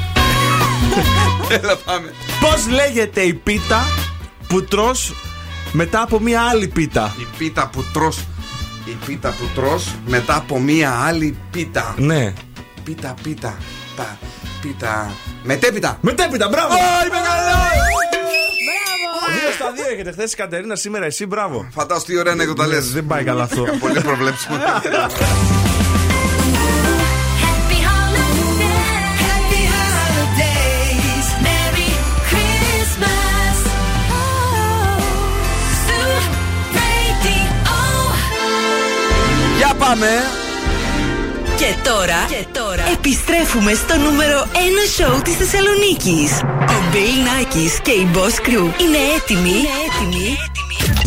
Έλα πάμε. Πώς λέγεται η πίτα που τρως μετά από μία άλλη πίτα; Η πίτα που τρως Η πίτα που τρως μετά από μία άλλη πίτα. Ναι. Πίτα, πίτα. Τα πίτα. Μετέπιτα. Μετέπειτα, μπράβο! Ω, είμαι καλός! Δύο στα δύο έχετε χθες η Κατερίνα, σήμερα εσύ, μπράβο. Φαντάζομαι τι ωραία είναι το τα λες. Δεν πάει καλά αυτό. Πολύ προβλέψιμο. πάμε. Και τώρα, και τώρα επιστρέφουμε στο νούμερο 1 σοου της Θεσσαλονίκης. Ο Bill Nackis και η Boss Crew είναι έτοιμοι, είναι έτοιμοι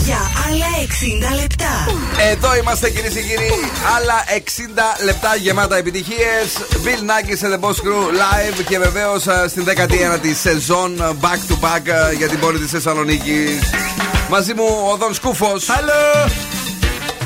για άλλα 60 λεπτά. Εδώ είμαστε κυρίες και κύριοι. Άλλα 60 λεπτά γεμάτα επιτυχίες. Bill Nackis and the Boss Crew live και βεβαίως στην 19η σεζόν back to back ε, για την πόλη της Θεσσαλονίκης. Μαζί μου ο Δον Σκούφος. Hello!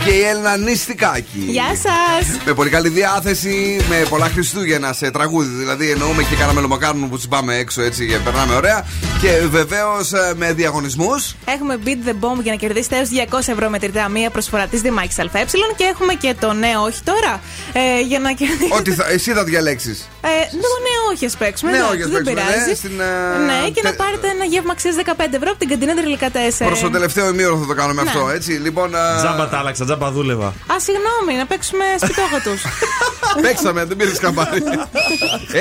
Και η Έλληνα Νηστικάκη. Γεια σας! Με πολύ καλή διάθεση, με πολλά Χριστούγεννα σε τραγούδι. Δηλαδή εννοούμε και κάναμε λομακάρνου που τσιμπάμε έξω έτσι και περνάμε ωραία. Και βεβαίως με διαγωνισμούς. Έχουμε Beat the Bomb για να κερδίσετε έως 200 ευρώ μετρητά μία προσφορά της Δημάκη ΑΕ και έχουμε και το νέο όχι τώρα. Ε, για να κερδίσετε. Ότι θα, εσύ θα διαλέξεις. Ε, το νέο όχι ας παίξουμε. Ναι, εντάξει, όχι, ας δεν παίξουμε, πειράζει. ναι, στην, ε, ναι, και να τε- πάρετε ένα γεύμα αξίας 15 ευρώ από την καντίνα Τριλικά 4. Προς το τελευταίο ημίωρο θα το κάνουμε Ναι. αυτό, έτσι. Λοιπόν. α, Τζάμπα τα άλλαξα, τζάμπα δούλευα. Α, συγγνώμη, να παίξουμε σπιτόγατου. Παίξαμε, δεν πήρες καμπάρι.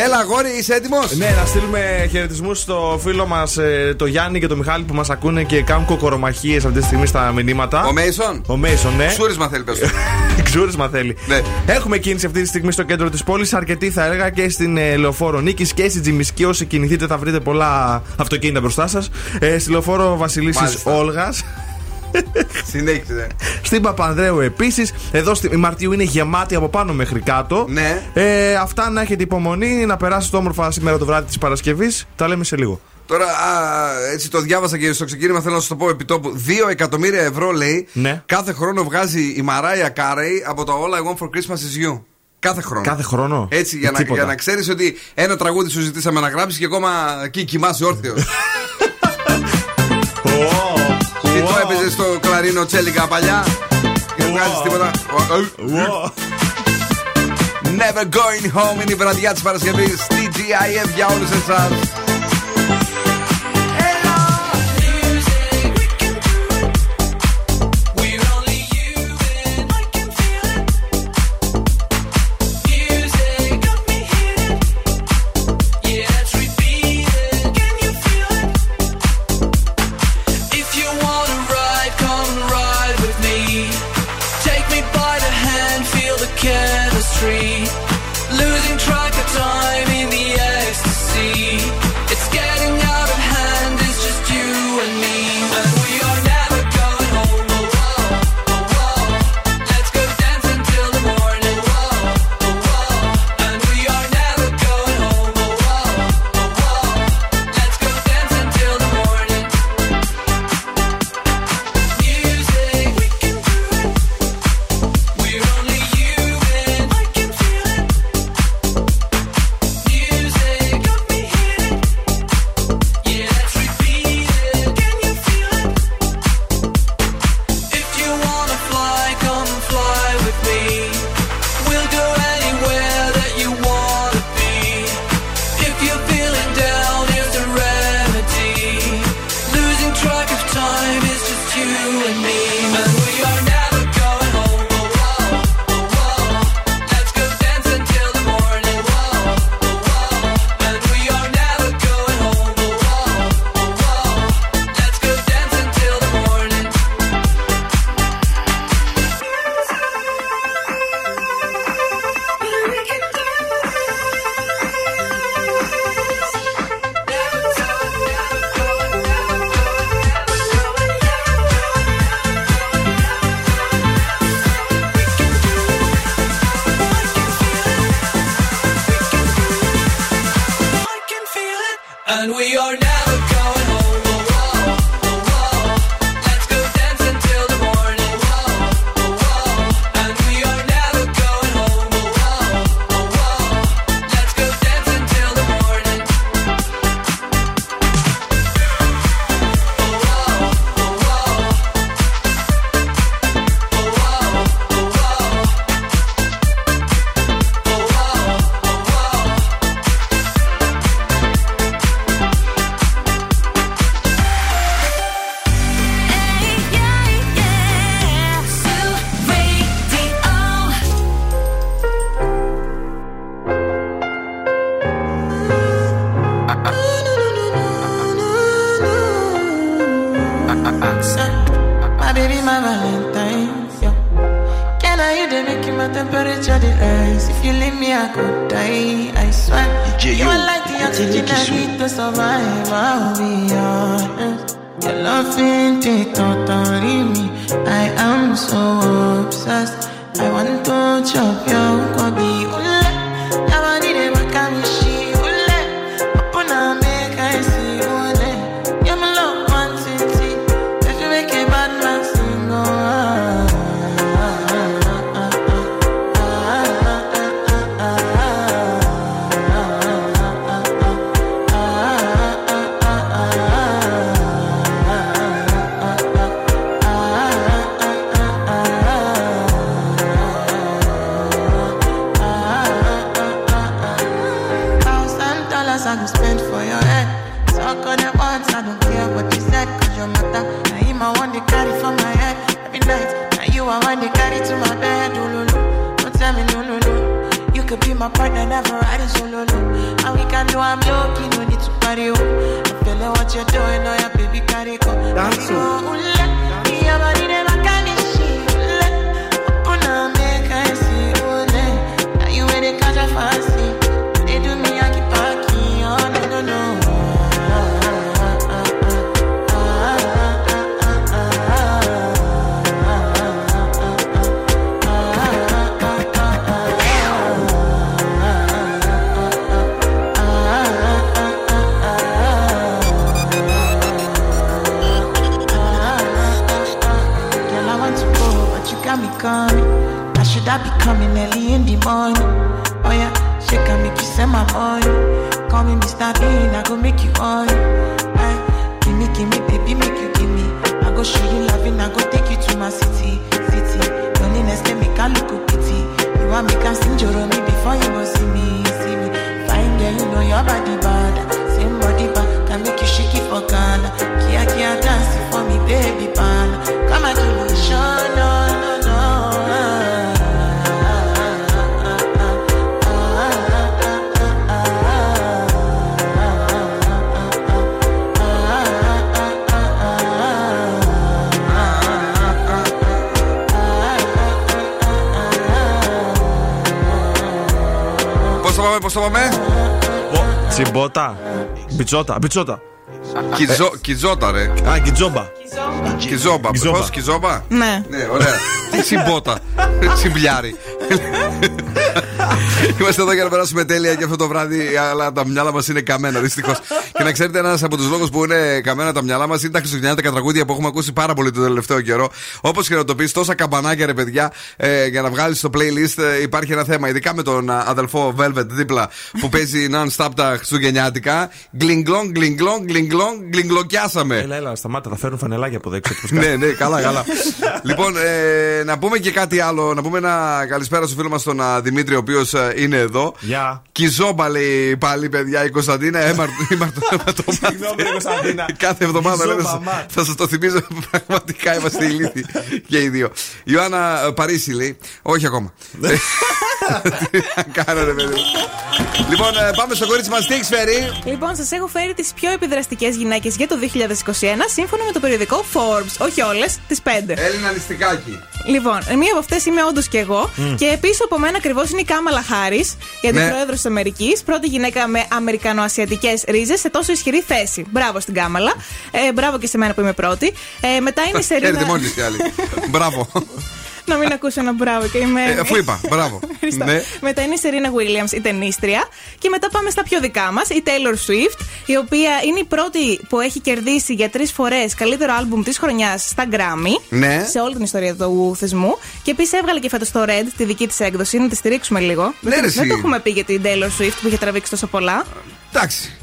Έλα, αγόρι, είσαι έτοιμος; Ναι, να στείλουμε χαιρετισμούς στο φίλο μας το Γιάννη και το Μιχάλη που μας ακούνε και κάνουν κοκορομαχίες αυτή τη στιγμή στα μηνύματα. Ο Μέισον; Ο Μέισον, ναι. Ξούρισμα θέλει, πες του. Ξούρισμα θέλει. Ναι. Έχουμε κίνηση αυτή τη στιγμή στο κέντρο της πόλης. Αρκετή θα έλεγα και στην ε, λεωφόρο Νίκης και στην Τζιμισκή. Όσοι κινηθείτε θα βρείτε πολλά αυτοκίνητα μπροστά σας. Ε, στη λεωφόρο Βασιλίσης Μάλιστα. Όλγας. Συνέχισε. Στην Παπανδρέου επίσης. Εδώ στη η Μαρτίου είναι γεμάτη από πάνω μέχρι κάτω. Ναι. Ε, αυτά να έχετε υπομονή, να περάσετε όμορφα σήμερα το βράδυ της Παρασκευής. Τα λέμε σε λίγο. Τώρα, α, έτσι το διάβασα και στο ξεκίνημα θέλω να σα το πω επί τόπου. 2 εκατομμύρια ευρώ λέει Ναι. κάθε χρόνο βγάζει η Μαράια Κάρεϊ από το All I Want for Christmas is You. Κάθε χρόνο. Κάθε χρόνο. Έτσι, για, Ε, να, τίποτα. για να ξέρεις ότι ένα τραγούδι σου ζητήσαμε να γράψεις και ακόμα εκεί κοιμάσαι όρθιος. Τι το έπαιζε στο κλαρίνο τσέλικα παλιά και δεν βγάζεις τίποτα. Never going home είναι η βραδιά της Παρασκευής. TGIF για όλους εσάς. Got me coming. I should I be coming early in the morning? Oh yeah, she can make you send my money. Call me Mr. Bean, I go make you on. Hey, eh, give me, give me, baby, make you give me. I go show you loving, I go take you to my city, city. Loneliness, let me can look pity. You want me can sing me before you go see me, see me. Fine girl, you know your body bad. Same body bad, can make you shake it for Ghana. Kia, kia, dance for me, baby, pan. Πώς το πάμε, πώ το πάμε. Τσιμπότα. Μπιτσότα. Μπιτσότα. Κιτζο, κιτζότα, ρε. Α, κιτζόμπα. Κιτζόμπα. Κιτζόμπα. Πώς, κιτζόμπα. Ναι. Ναι, ωραία. Τι συμπότα. Συμπλιάρι. Είμαστε εδώ για να περάσουμε τέλεια και αυτό το βράδυ, αλλά τα μυαλά μας είναι καμένα, δυστυχώς. και να ξέρετε, ένας από τους λόγους που είναι καμένα τα μυαλά μας είναι τα χριστουγεννιάτικα τραγούδια που έχουμε ακούσει πάρα πολύ τον τελευταίο καιρό. Όπως και να το πει, τόσα καμπανάκια, ρε παιδιά, ε, για να βγάλεις στο playlist ε, υπάρχει ένα θέμα. Ειδικά με τον α, αδελφό Velvet δίπλα που παίζει non-stop τα χριστουγεννιάτικα. Γκλινγκλong, γκλινγκλong, γκλινγκλong, γκλινγκλοκιάσαμε. Έλα, έλα, σταμάτα, θα φέρουν φανελάκια από δέξω. ναι, ναι, καλά, καλά. λοιπόν, ε, να πούμε και κάτι άλλο. Να πούμε ένα καλησπέρα στο φίλο μα τον α, Δημήτρη, ο οποίο είναι εδώ. Γεια. Κιζόμπα λέει πάλι, παιδιά, η Κωνσταντίνα έμαρτο. Συγγνώμη, ρε Κωνσταντίνα. Κάθε εβδομάδα λέμε, Κιζόμπα, μα. θα σας το θυμίζω. Πραγματικά είμαστε ηλίθιοι και οι δύο. Ιωάννα ε, Παρίσι λέει. Όχι ακόμα. Τι να κάνω, ρε παιδί. μου. Λοιπόν, ε, πάμε στο κορίτσι μας. Τι έχεις φέρει; Λοιπόν, σας έχω φέρει τις πιο επιδραστικές γυναίκες για το 2021 σύμφωνα με το περιοδικό Forbes. Όχι όλες, τις πέντε. Έλληνα ληστικάκι. Λοιπόν, μία από αυτές είμαι όντως και εγώ. Μμ. Και πίσω από μένα ακριβώς είναι η Κάμαλα Χάρη, η Ναι. αντιπρόεδρο της Αμερικής. Πρώτη γυναίκα με αμερικανοασιατικές ρίζες σε τόσο ισχυρή θέση. Μπράβο στην Κάμαλα. Ε, μπράβο και σε μένα που είμαι πρώτη. Ε, μετά είναι η Χαίρετε Σερίνα. μόνη τη κι άλλη. Μπράβο. Να μην ακούσω ένα μπράβο και είμαι. Ε, Αφού είπα, μπράβο. Ευχαριστώ. Ναι. Μετά είναι η Σερίνα Williams, η ταινίστρια. Και μετά πάμε στα πιο δικά μας, η Taylor Swift, η οποία είναι η πρώτη που έχει κερδίσει για τρεις φορές καλύτερο άλμπουμ της χρονιάς στα Grammy. Ναι. Σε όλη την ιστορία του θεσμού. Και επίσης έβγαλε και φέτος το Red, τη δική της έκδοση. Να τη στηρίξουμε λίγο. Ναι, δεν, ρε, δεν εσύ. το έχουμε πει για την Taylor Swift που είχε τραβήξει τόσο πολλά. Εντάξει.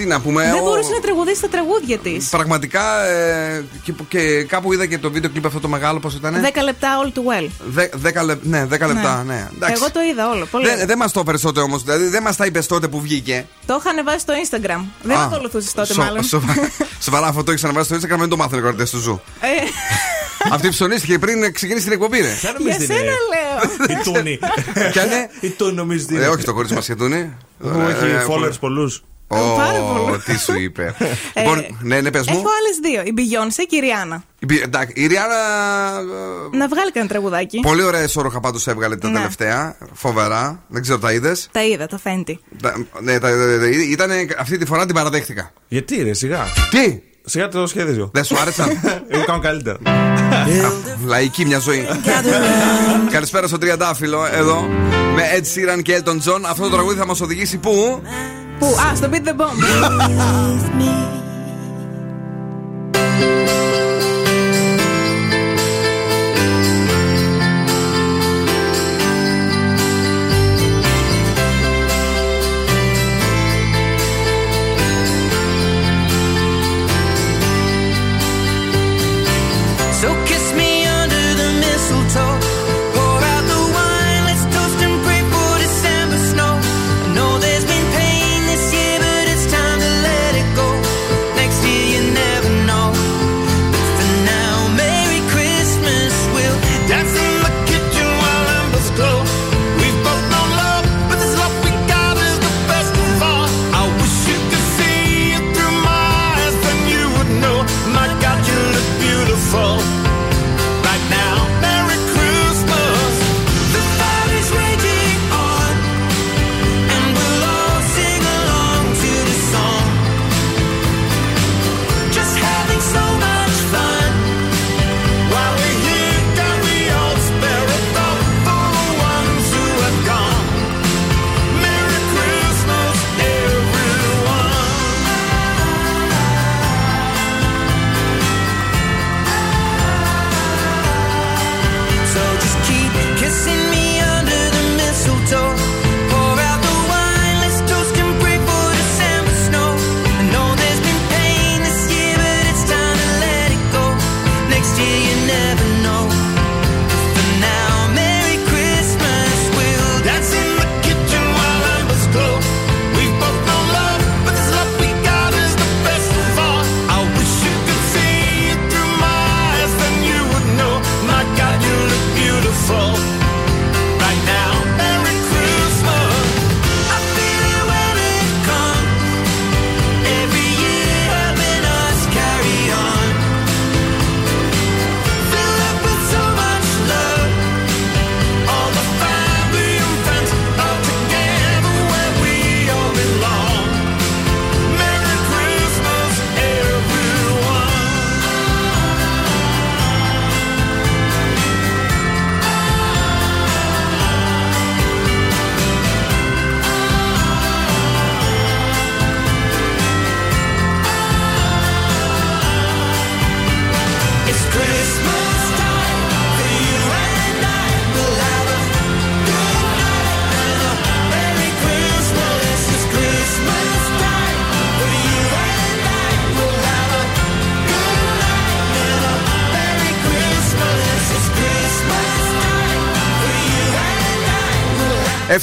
Τι να πούμε. δεν ο- μπορούσε να τραγουδήσεις τα τραγούδια της. Πραγματικά ε, και, και κάπου είδα και το βίντεο κλιπ αυτό το μεγάλο, πώς ήταν. 10 λεπτά all too well. Δε, δέκα λεπ- ναι, 10 λεπτά, ναι. Εντάξει. Εγώ το είδα όλο. Πολύ Δεν ωραίο. δεν μας το έφερε τότε όμως. Δηλαδή δεν μας τα είπες τότε που βγήκε. Το είχαν βάσει στο Instagram. Δεν Α, ακολουθούσε τότε, σο- μάλλον. σοβα- Σοβαρά αυτό το έχεις ανεβάσει στο Instagram, δεν το μάθανε οι κορδές του ζου. Ε, Αυτή ψωνίστηκε πριν ξεκινήσει την εκπομπή, ρε. για σένα λέω. Η Τούνη. Ποια είναι; Η Τούνη νομίζεις. Ε, όχι το κορίτσι μας σχεδούνι. Που έχει followers πολλούς. Ω, πάρα πολύ. τι σου είπε. Ε, λοιπόν, ναι, ναι, πες Έχω μου. άλλες δύο. Η Beyoncé και η Rihanna. Η Μπι- εντάξει, Η Ριάννα. Να βγάλει κανένα τραγουδάκι. Πολύ ωραία ισόρροχα πάντως έβγαλε τα Ναι. τελευταία. Φοβερά. Δεν ξέρω, τα είδες; Τα είδα, το Fenty. Ναι, τα- ήταν αυτή τη φορά την παραδέχτηκα. Γιατί ρε, σιγά. Τι! Σιγά το σχέδιο. Δεν σου άρεσαν; Εγώ κάνω καλύτερα. Λαϊκή μια ζωή. Καλησπέρα στο Τριαντάφυλλο εδώ με Ed Sheeran και Elton John. Αυτό το τραγούδι θα μας οδηγήσει πού; Πού, α, στο Beat the Bomb.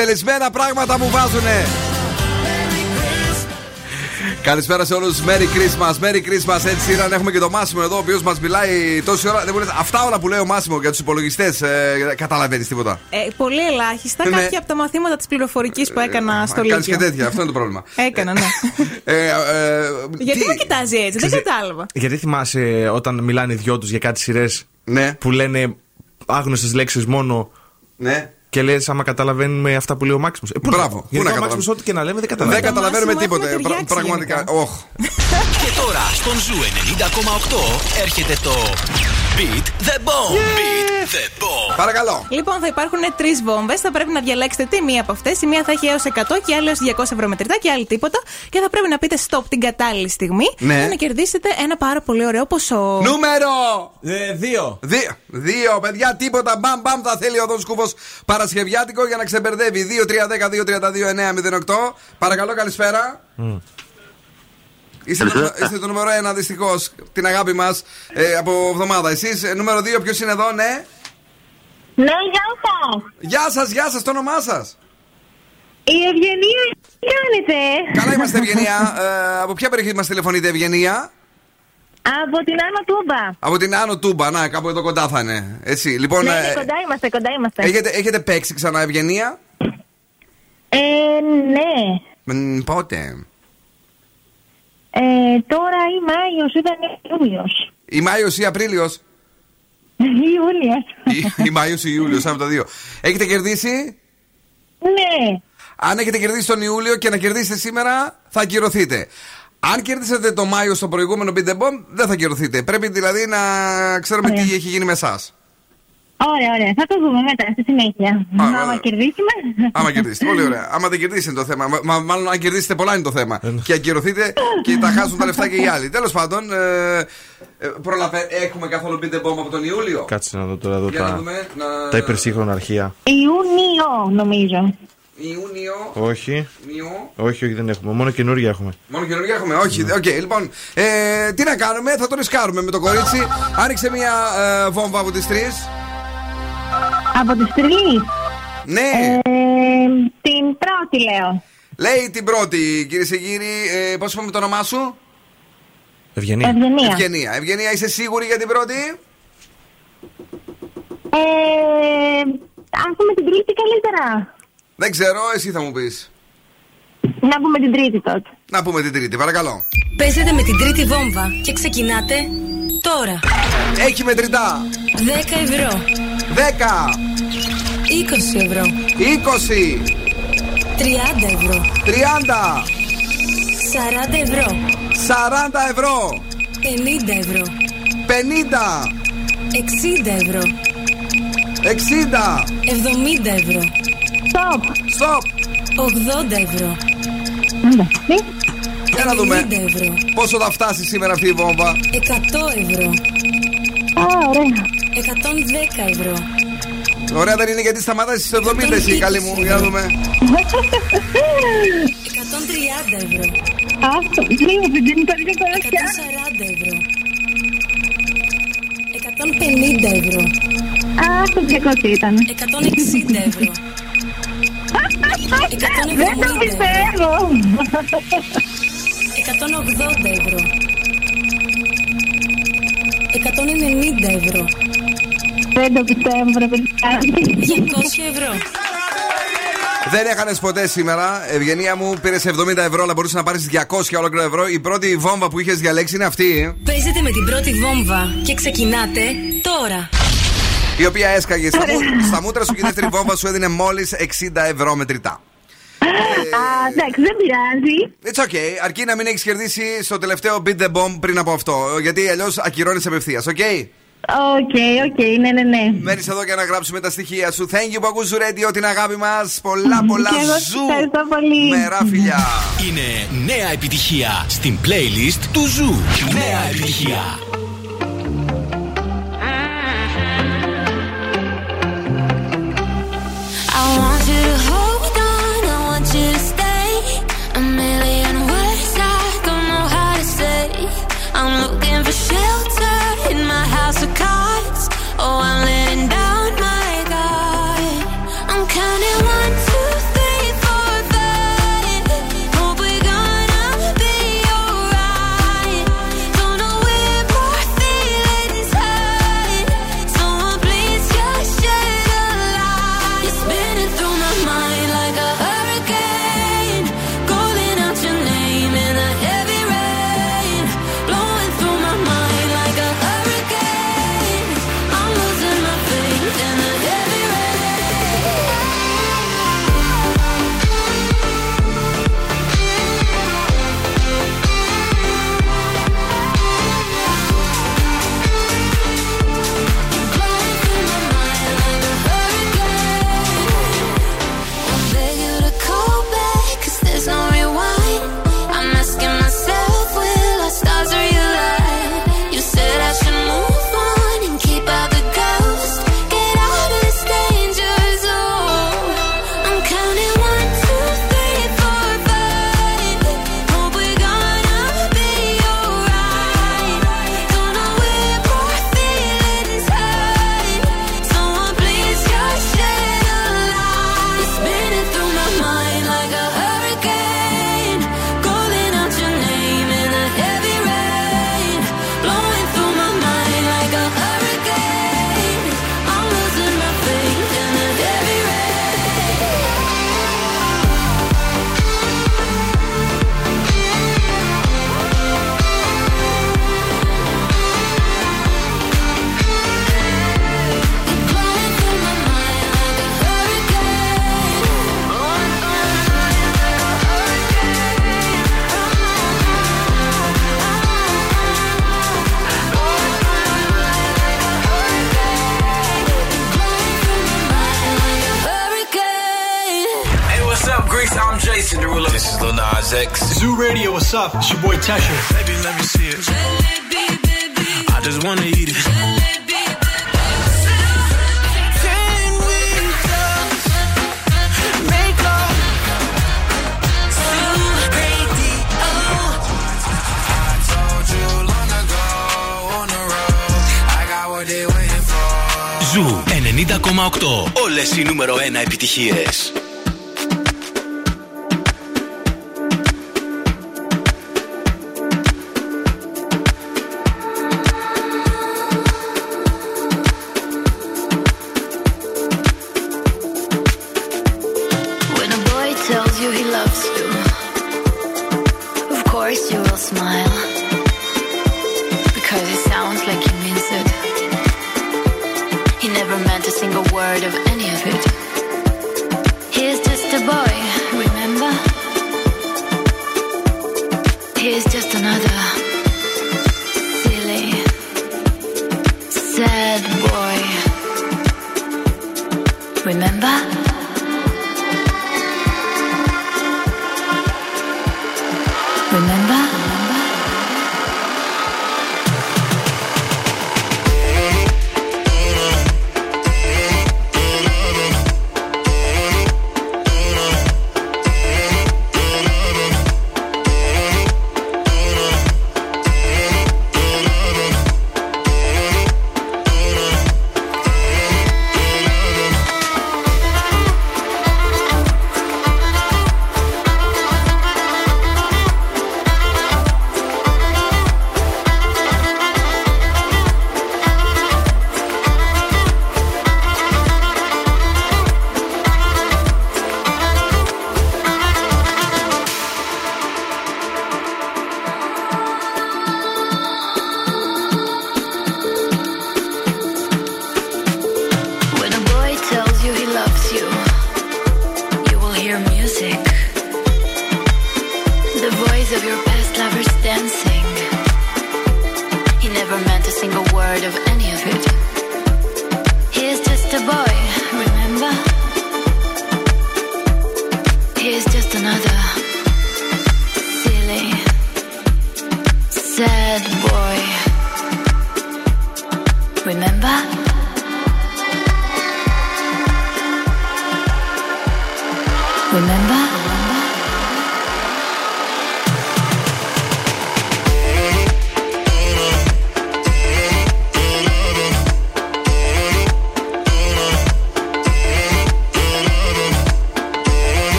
We'll Ευτελισμένα πράγματα μου βάζουνε. Καλησπέρα σε όλους. Merry Christmas, Merry Christmas. Έτσι Sheeran. Έχουμε και το Μάσιμο εδώ, ο οποίος μας μιλάει τόση ώρα. Δεν μου λες, αυτά όλα που λέει ο Μάσιμο για τους υπολογιστές, ε, καταλαβαίνεις τίποτα. Ε, πολύ ελάχιστα. Ναι. Κάποια από τα μαθήματα της πληροφορικής που έκανα στο Κάνεις Λύκειο. και τέτοια, αυτό είναι το πρόβλημα. Έκανα, ναι. Ε, ε, Γιατί τι- με κοιτάζει έτσι, δεν Ξέρεις- κατάλαβα. Γιατί θυμάσαι όταν μιλάνε οι δυο τους για κάτι σειρές ναι. που λένε άγνωστες λέξεις μόνο. Ναι. Και λες, άμα καταλαβαίνουμε αυτά που λέει ο Μάξιμος. Ε, πού Μπράβο, να- πού Γιατί να ο καταλαβαίνουμε; Μάξιμο, ό,τι και να λέμε, δεν καταλαβαίνουμε. Δεν καταλαβαίνουμε Μάσιμο τίποτε. έχουμε Πρα- ταιριάξει Πραγματικά. γενικά. Όχ. Και τώρα στον Ζου 90,8 έρχεται το Beat the Bomb. Beat the Bomb. Παρακαλώ. Λοιπόν, θα υπάρχουν τρεις βόμβες. Θα πρέπει να διαλέξετε τι μία από αυτές. Η μία θα έχει έως 100 και η άλλη έως 200 ευρώ μετρητά και άλλη τίποτα. Και θα πρέπει να πείτε stop την κατάλληλη στιγμή Ναι. για να κερδίσετε ένα πάρα πολύ ωραίο ποσό. Νούμερο! Ε, δύο. Δύο, δύο παιδιά, τίποτα. Μπαμ, μπαμ, θα θέλει ο Δόν Σκούφο Παρασκευιάτικο για να ξεμπερδεύει. 2-3-10-2-32-9-08. Παρακαλώ, καλησπέρα. Είστε το, είστε το νούμερο 1, δυστυχώς. Την αγάπη μας ε, από εβδομάδα. Εσείς, νούμερο 2, ποιος είναι εδώ, ναι; Ναι, γεια σας. Γεια σας, γεια σας, το όνομά σας. Η Ευγενία, τι κάνετε; Καλά είμαστε, Ευγενία. Ε, από ποια περιοχή μας τηλεφωνείτε, Ευγενία; Από την Άνω Τούμπα. Από την Άνω Τούμπα, να, κάπου εδώ κοντά θα είναι. Έτσι, λοιπόν. ναι, ε, ναι, κοντά είμαστε, κοντά είμαστε. έχετε, έχετε παίξει ξανά, Ευγενία; Ε, ναι. Μ, πότε; Ε, τώρα ή Μάιος ήταν Ιούλιος. Η Μάιος ή Απρίλιος; Ιούλιο. η Μάιος ή Ιούλιος, από τα δύο. Έχετε κερδίσει; Ναι. Αν έχετε κερδίσει τον Ιούλιο και να κερδίσετε σήμερα, θα ακυρωθείτε. Αν κερδίσετε το Μάιο στο προηγούμενο Beat the Bomb, δεν θα ακυρωθείτε. Πρέπει δηλαδή να ξέρουμε τι έχει γίνει με εσάς. Ωραία, ωραία. Θα το δούμε μετά στη συνέχεια. ωραία. Άμα κερδίσουμε. Άμα κερδίσετε. Πολύ ωραία. Άμα δεν κερδίσετε είναι το θέμα. Μα, μάλλον αν κερδίσετε πολλά είναι το θέμα. και ακυρωθείτε και τα χάσουν τα λεφτά και οι άλλοι. Τέλος πάντων, ε, ε, προλαβε... έχουμε καθόλου Beat the Bomb από τον Ιούλιο. Κάτσε να δω τώρα εδώ Για να τα, δούμε, να- τα υπερσύγχρονα αρχεία. Ιούνιο, νομίζω. Ιούνιο. Όχι. Ιούνιο. Όχι, όχι, δεν έχουμε. Μόνο καινούργια έχουμε. Μόνο καινούργια έχουμε. Όχι, οκ, λοιπόν. Ε, τι να κάνουμε, θα το ρισκάρουμε με το κορίτσι. Άνοιξε μια ε, βόμβα από τις τρεις. Από τι τρεις. Ναι. Ε, την πρώτη λέω. Λέει την πρώτη, κυρίε και κύριοι. Ε, Πώς είπαμε το όνομά σου, Ευγενία. Ευγενία. Ευγενία. Ευγενία, είσαι σίγουρη για την πρώτη; Ε, αν πούμε την τρίτη καλύτερα. Δεν ξέρω, εσύ θα μου πεις. Να πούμε την τρίτη τότε. Να πούμε την τρίτη, παρακαλώ. Παίζετε με την τρίτη βόμβα και ξεκινάτε τώρα. Έχει μετρητά. 10 ευρώ. 10, 20 ευρώ. 20, 30 ευρώ. 30, 40 ευρώ. 40 ευρώ, 50 ευρώ. 50, 60 ευρώ. 60. 70 ευρώ. Stop. Stop. 80 ευρώ. Για να δούμε 90 ευρώ. πόσο θα φτάσει σήμερα αυτή η βόμβα. 100 ευρώ. Α, ωραία. 110 ευρώ. Ωραία δεν είναι γιατί σταματάς στις 70 εσύ καλή μου. Για να δούμε. 130 ευρώ. Αυτό, λίγο δεν είναι το ίδιο 140 ευρώ. 150 ευρώ. Α, το 200 ήταν. 160 ευρώ. 170 Δεν το ευρώ. πιστεύω. 180 ευρώ. 190 ευρώ. Δεν το πιστεύω, ρε παιδιά. 200 ευρώ. Δεν έκανε ποτέ σήμερα. Ευγενία μου πήρες 70 ευρώ, αλλά μπορούσες να πάρεις 200 ολόκληρο ευρώ. Η πρώτη βόμβα που είχες διαλέξει είναι αυτή. Παίζετε με την πρώτη βόμβα και ξεκινάτε τώρα. Η οποία έσκαγε στα, μου- στα μούτρα σου και η δεύτερη βόμβα σου έδινε μόλις 60 ευρώ μετρητά. Α, εντάξει, δεν πειράζει. It's okay, αρκεί να μην έχεις κερδίσει στο τελευταίο beat the bomb πριν από αυτό. Γιατί αλλιώς ακυρώνεις απευθείας, ok? Οκ, οκ, ναι, ναι, ναι. Μένεις εδώ για να γράψουμε τα στοιχεία σου. Thank you που ακούς Radio, την αγάπη μας. Πολλά, πολλά Και εγώ σας ζου. ευχαριστώ πολύ. Μερά φιλιά. Είναι νέα επιτυχία στην playlist του Ζου. Νέα επιτυχία. I'm looking What's up? It's your boy Tesha. Baby, Όλες οι νούμερο 1 επιτυχίες. single word of any of it.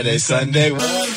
Saturday, Sunday.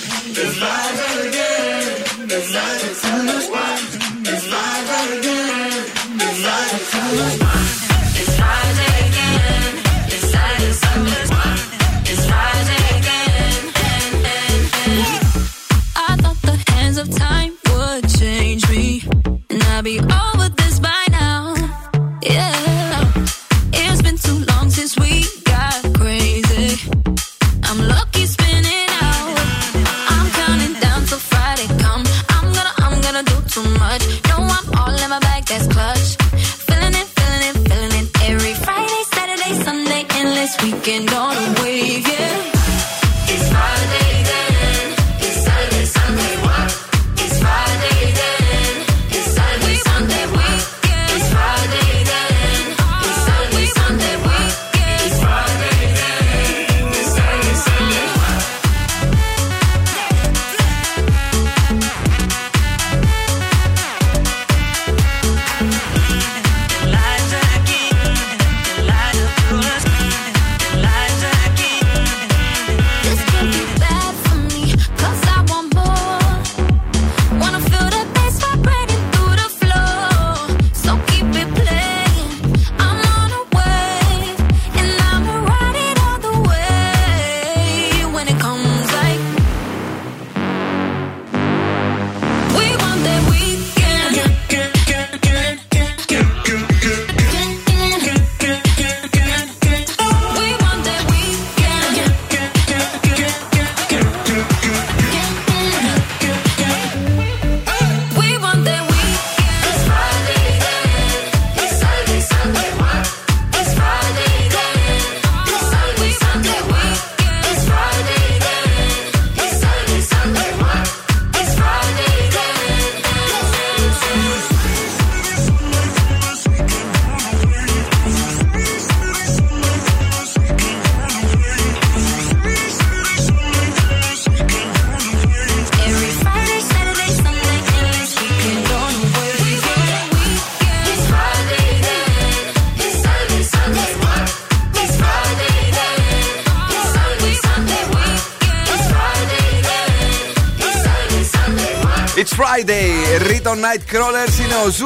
Nightcrawlers είναι ο Ζου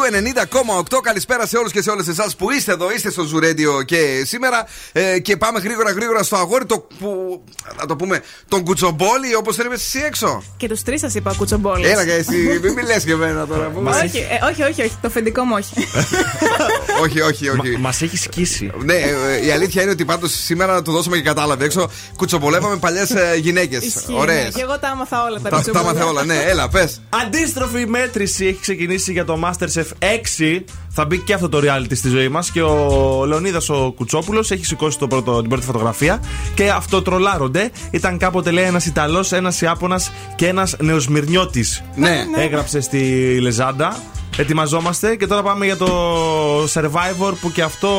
90,8. Καλησπέρα σε όλους και σε όλες εσάς που είστε εδώ, είστε στο Ζου Radio και σήμερα. Ε, και πάμε γρήγορα γρήγορα στο αγόρι το που. Να το πούμε, τον κουτσομπόλι, όπως το είπες εσύ έξω. Και τους τρεις σας είπα κουτσομπόλε. Έλα και εσύ, μην μιλέ και εμένα τώρα. που- όχι, ε, όχι, όχι, όχι, το φεντικό μου όχι. όχι, όχι, όχι. Μας έχει σκίσει. Ναι, ε, η αλήθεια είναι ότι πάντως σήμερα το δώσαμε και κατάλαβε έξω. Κουτσομπολεύαμε παλιές γυναίκες. Ισχύει, Ωραίες. ναι. Και εγώ τα άμαθα όλα τα Τα, τα κουτσομπόλια. μάθε όλα, ναι, έλα, πες. Αντίστροφη μέτρηση έχει ξεκινήσει για το Masterchef 6. Θα μπει και αυτό το reality στη ζωή μας. Και ο Λεωνίδας ο Κουτσόπουλος έχει σηκώσει το πρώτο, την πρώτη φωτογραφία. Και αυτό τρολάρονται. Ήταν κάποτε λέει ένας Ιταλός, ένας Ιάπωνας και ένας Νεοσμυρνιώτης. Ναι. Έγραψε στη Λεζάντα. Ετοιμαζόμαστε και τώρα πάμε για το Survivor που και αυτό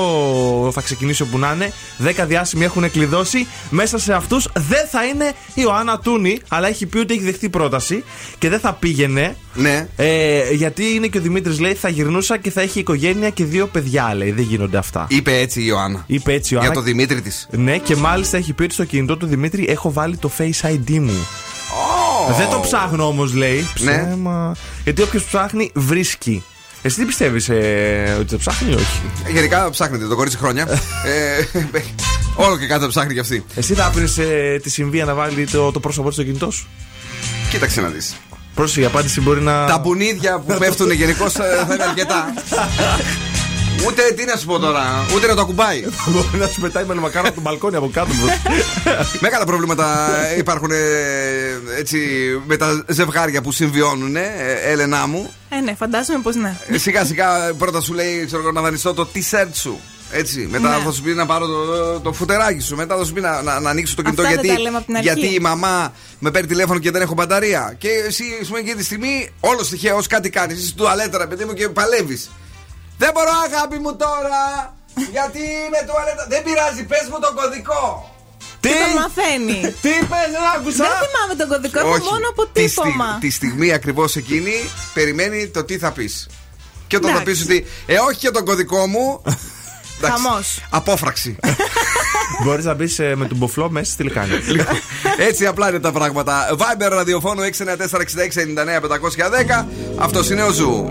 θα ξεκινήσει όπου να είναι. Δέκα διάσημοι έχουν κλειδώσει. Μέσα σε αυτούς δεν θα είναι η Ιωάννα Τούνη, αλλά έχει πει ότι έχει δεχτεί πρόταση και δεν θα πήγαινε. Ναι. Ε, γιατί είναι και ο Δημήτρης λέει θα γυρνούσα και θα έχει οικογένεια και δύο παιδιά. Λέει δεν γίνονται αυτά. Είπε έτσι η Ιωάννα. Είπε έτσι η Ιωάννα. Για το Δημήτρη της. Ναι, και μάλιστα έχει πει ότι στο κινητό του Δημήτρη έχω βάλει το Face ID μου. Δεν το ψάχνω όμως, λέει. Ναι. Ψέμα. Γιατί όποιος ψάχνει βρίσκει. Εσύ τι πιστεύεις, ε, ότι το ψάχνει ή όχι; Γενικά ψάχνετε το κορίτσι χρόνια. ε, όλο και κάτι θα ψάχνει κι αυτή. Εσύ θα άφηνε ε, τη συμβία να βάλει το, το πρόσωπό της στο κινητό σου; Κοίταξε να δεις. Πρόσεχε, η απάντηση μπορεί να. Τα μπουνίδια που πέφτουν γενικώς θα είναι αρκετά. Ούτε τι να σου πω τώρα, ούτε να το ακουμπάει. Μπορεί να σου πετάει με μακάρο από τον μπαλκόνι από κάτω. Μεγάλα προβλήματα υπάρχουν ε, έτσι με τα ζευγάρια που συμβιώνουν, ε, Έλενά μου. Ε, ναι, φαντάζομαι πως ναι. Ε, Σιγά σιγά πρώτα σου λέει ξέρω, εγώ, να δανειστώ το t-shirt σου. Έτσι. Μετά Ναι. θα σου πει να πάρω το, το φουτεράκι σου. Μετά θα σου πει να, να, να ανοίξω το κινητό Αυτά δεν γιατί, τα λέμε απ' την αρχή. γιατί η μαμά με παίρνει τηλέφωνο και δεν έχω μπαταρία. Και εσύ, ας πούμε, εκείνη τη στιγμή, όλος τυχαίω κάτι κάνεις. Είσαι στην τουαλέτα, ρε παιδί μου, και παλεύεις. Δεν μπορώ, αγάπη μου τώρα! Γιατί είμαι τουαλέτα. Δεν πειράζει, πες μου τον κωδικό. Τι; το μαθαίνει. Τι πε, δεν άκουσα. Δεν θυμάμαι τον κωδικό, έχω μόνο από Τη, στι- τύπομα. τη στιγμή ακριβώς εκείνη περιμένει το τι θα πεις. Και όταν θα πεις Εντάξει. ότι, Ε, όχι για τον κωδικό μου. εντάξει, Χαμός. Απόφραξη. Μπορείς να μπεις με τον μποφλό μέσα στη λεκάνη. Έτσι απλά είναι τα πράγματα. Viber ραδιοφώνου 694-6699-510. Αυτός είναι ο Ζου.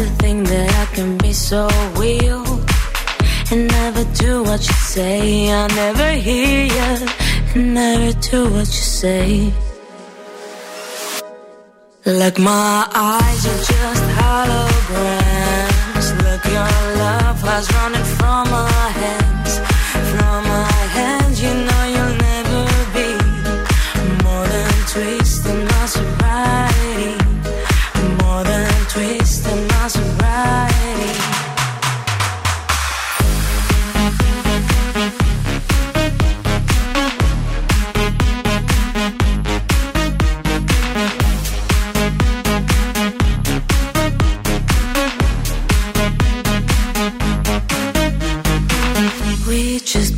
to think that I can be so real and never do what you say. I never hear you and never do what you say. Like my eyes are just holograms. Look, your love has running from my hands,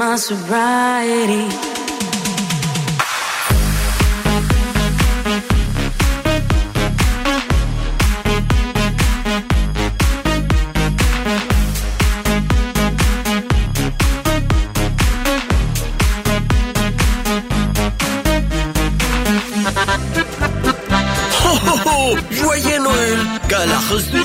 my sobriety. Ho, ho, ho! Joyeux Noël! Galachos du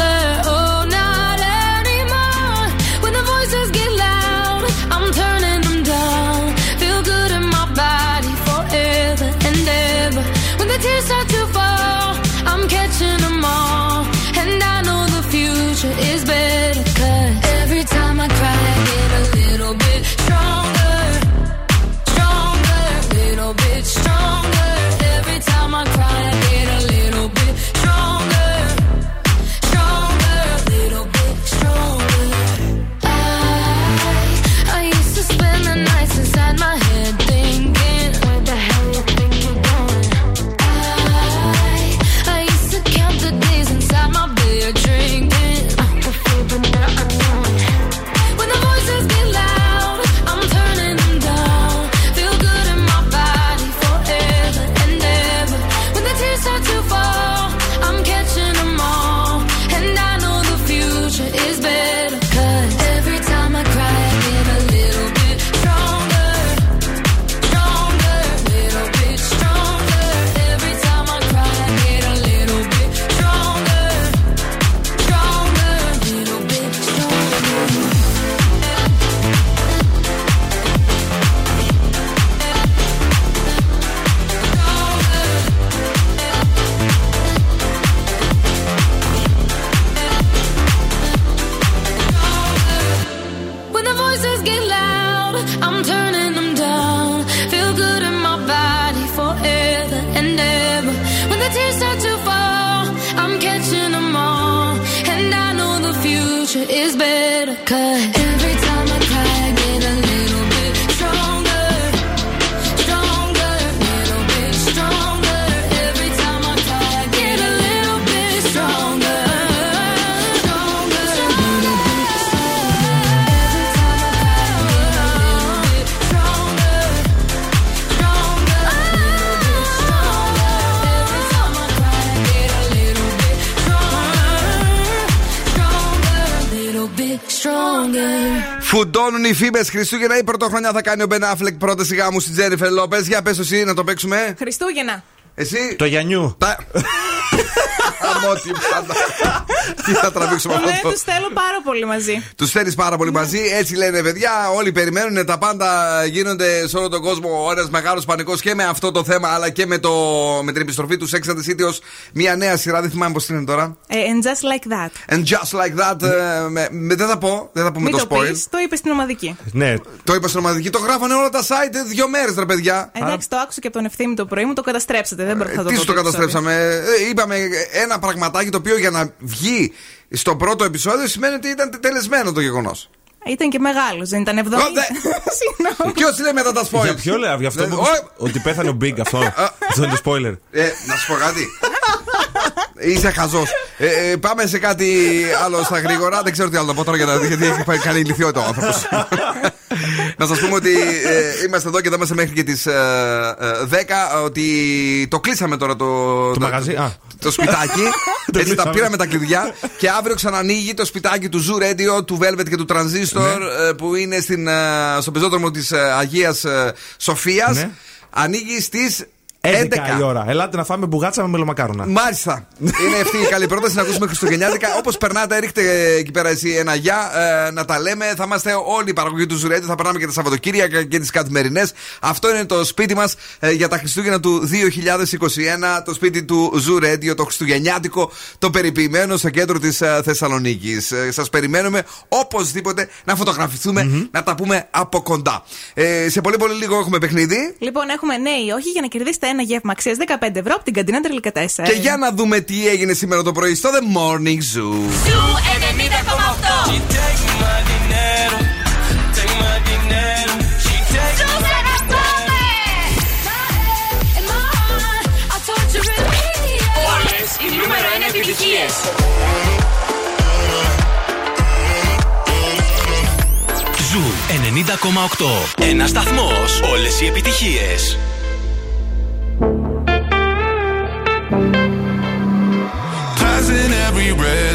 Φουντώνουν οι φήμε Χριστούγεννα ή Πρωτοχρονιά θα κάνει ο Μπεν Αφλεκ πρόταση γάμου στην Τζένιφερ Λόπες. Για πες εσύ να το παίξουμε. Χριστούγεννα. Εσύ; Το Γιαννιού. Τα... Αμότι πάντα. Τι θα τραβήξουμε Ναι, αυτό; τους θέλω πάρα πολύ μαζί. Τους θέλεις πάρα πολύ μαζί. Έτσι λένε παιδιά. Όλοι περιμένουν. Τα πάντα γίνονται σε όλο τον κόσμο. Ένας μεγάλος πανικός και με αυτό το θέμα, αλλά και με, το, με την επιστροφή του Sex and the City ως μια νέα σειρά. Δεν θυμάμαι πώς είναι τώρα. Ε, and just like that. And just like that. ε, με, με- δεν θα πω. Δεν θα πω με Μην το το spoil. πεις, το είπες στην ομαδική. Ναι. Το είπα στην ομαδική. Το γράφανε όλα τα site ε, δύο μέρες, ρε παιδιά. Εντάξει, το άκουσα και από τον ευθύνη το πρωί μου, το καταστρέψατε. Δεν μπορώ να το Τι δω σου το επεισόδιο. καταστρέψαμε; Ε, Είπαμε ένα πραγματάκι το οποίο για να βγει στο πρώτο επεισόδιο σημαίνει ότι ήταν τελεσμένο το γεγονός. Ήταν και μεγάλος, δεν ήταν 70. Συγγνώμη. Ποιος λέει μετά τα spoil. Για ποιο λέει, για αυτό Δεν- που Ω, Ότι πέθανε ο Big αυτό. Αυτό είναι το spoiler. Ε, να σου πω κάτι. Είσαι χαζός. Ε, ε, πάμε σε κάτι άλλο στα γρήγορα. Δεν ξέρω τι άλλο να πω τώρα για να δει γιατί έχει πάει- κάνει ηλικιότητα ο άνθρωπος. να σας πούμε ότι ε, είμαστε εδώ και θα είμαστε μέχρι και τις ε, ε, 10. Ότι το κλείσαμε τώρα το, Το μαγαζί, α. το σπιτάκι. Το Έτσι τα κλείσαμε. πήραμε τα κλειδιά. Και αύριο ξανανοίγει το σπιτάκι του Zoo Radio, του Velvet και του Transistor Ναι. ε, που είναι στην, ε, στο πεζόδρομο της Αγίας Σοφίας. Ναι. Ανοίγει στις 11 η ώρα. Ελάτε να φάμε μπουγάτσα με μελομακάρονα. Μάλιστα. Είναι αυτή η καλή πρόταση να ακούσουμε Χριστουγεννιάτικα. Όπως περνάτε, ρίχτε εκεί πέρα εσύ ένα γεια ε, να τα λέμε. Θα είμαστε όλοι η παραγωγή του Ζουρέντι. Θα περνάμε και τα Σαββατοκύριακα και τις καθημερινές. Αυτό είναι το σπίτι μας για τα Χριστούγεννα του 2021. Το σπίτι του Ζουρέντιο, το Χριστουγεννιάτικο, το περιποιημένο στο κέντρο της Θεσσαλονίκης. Ε, Σας περιμένουμε οπωσδήποτε να φωτογραφηθούμε, να τα πούμε από κοντά. Ε, σε πολύ πολύ λίγο έχουμε παιχνίδι. Λοιπόν, έχουμε ναι ή όχι για να κερδίσετε ένα γεύμα αξίας 15 ευρώ από την καντίνα Τρελικατέσσα. Και για να δούμε τι έγινε σήμερα το πρωί στο The Morning Zoo. Ζου 90,8. Όλες οι νούμερο 1 επιτυχίες. Ζου 90,8. Ένας σταθμός. Όλες οι επιτυχίες.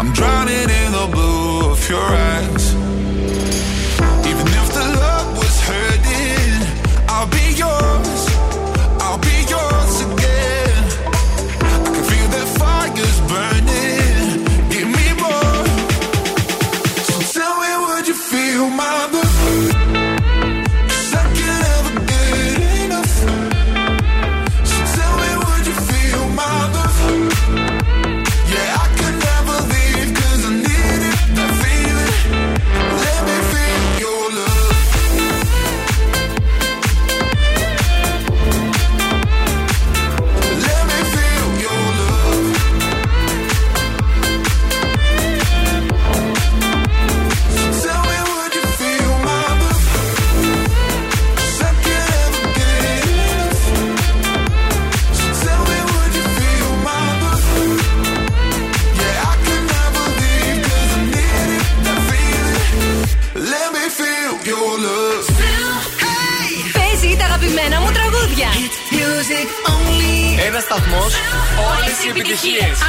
I'm drowning in the blue of your eyes. Όλες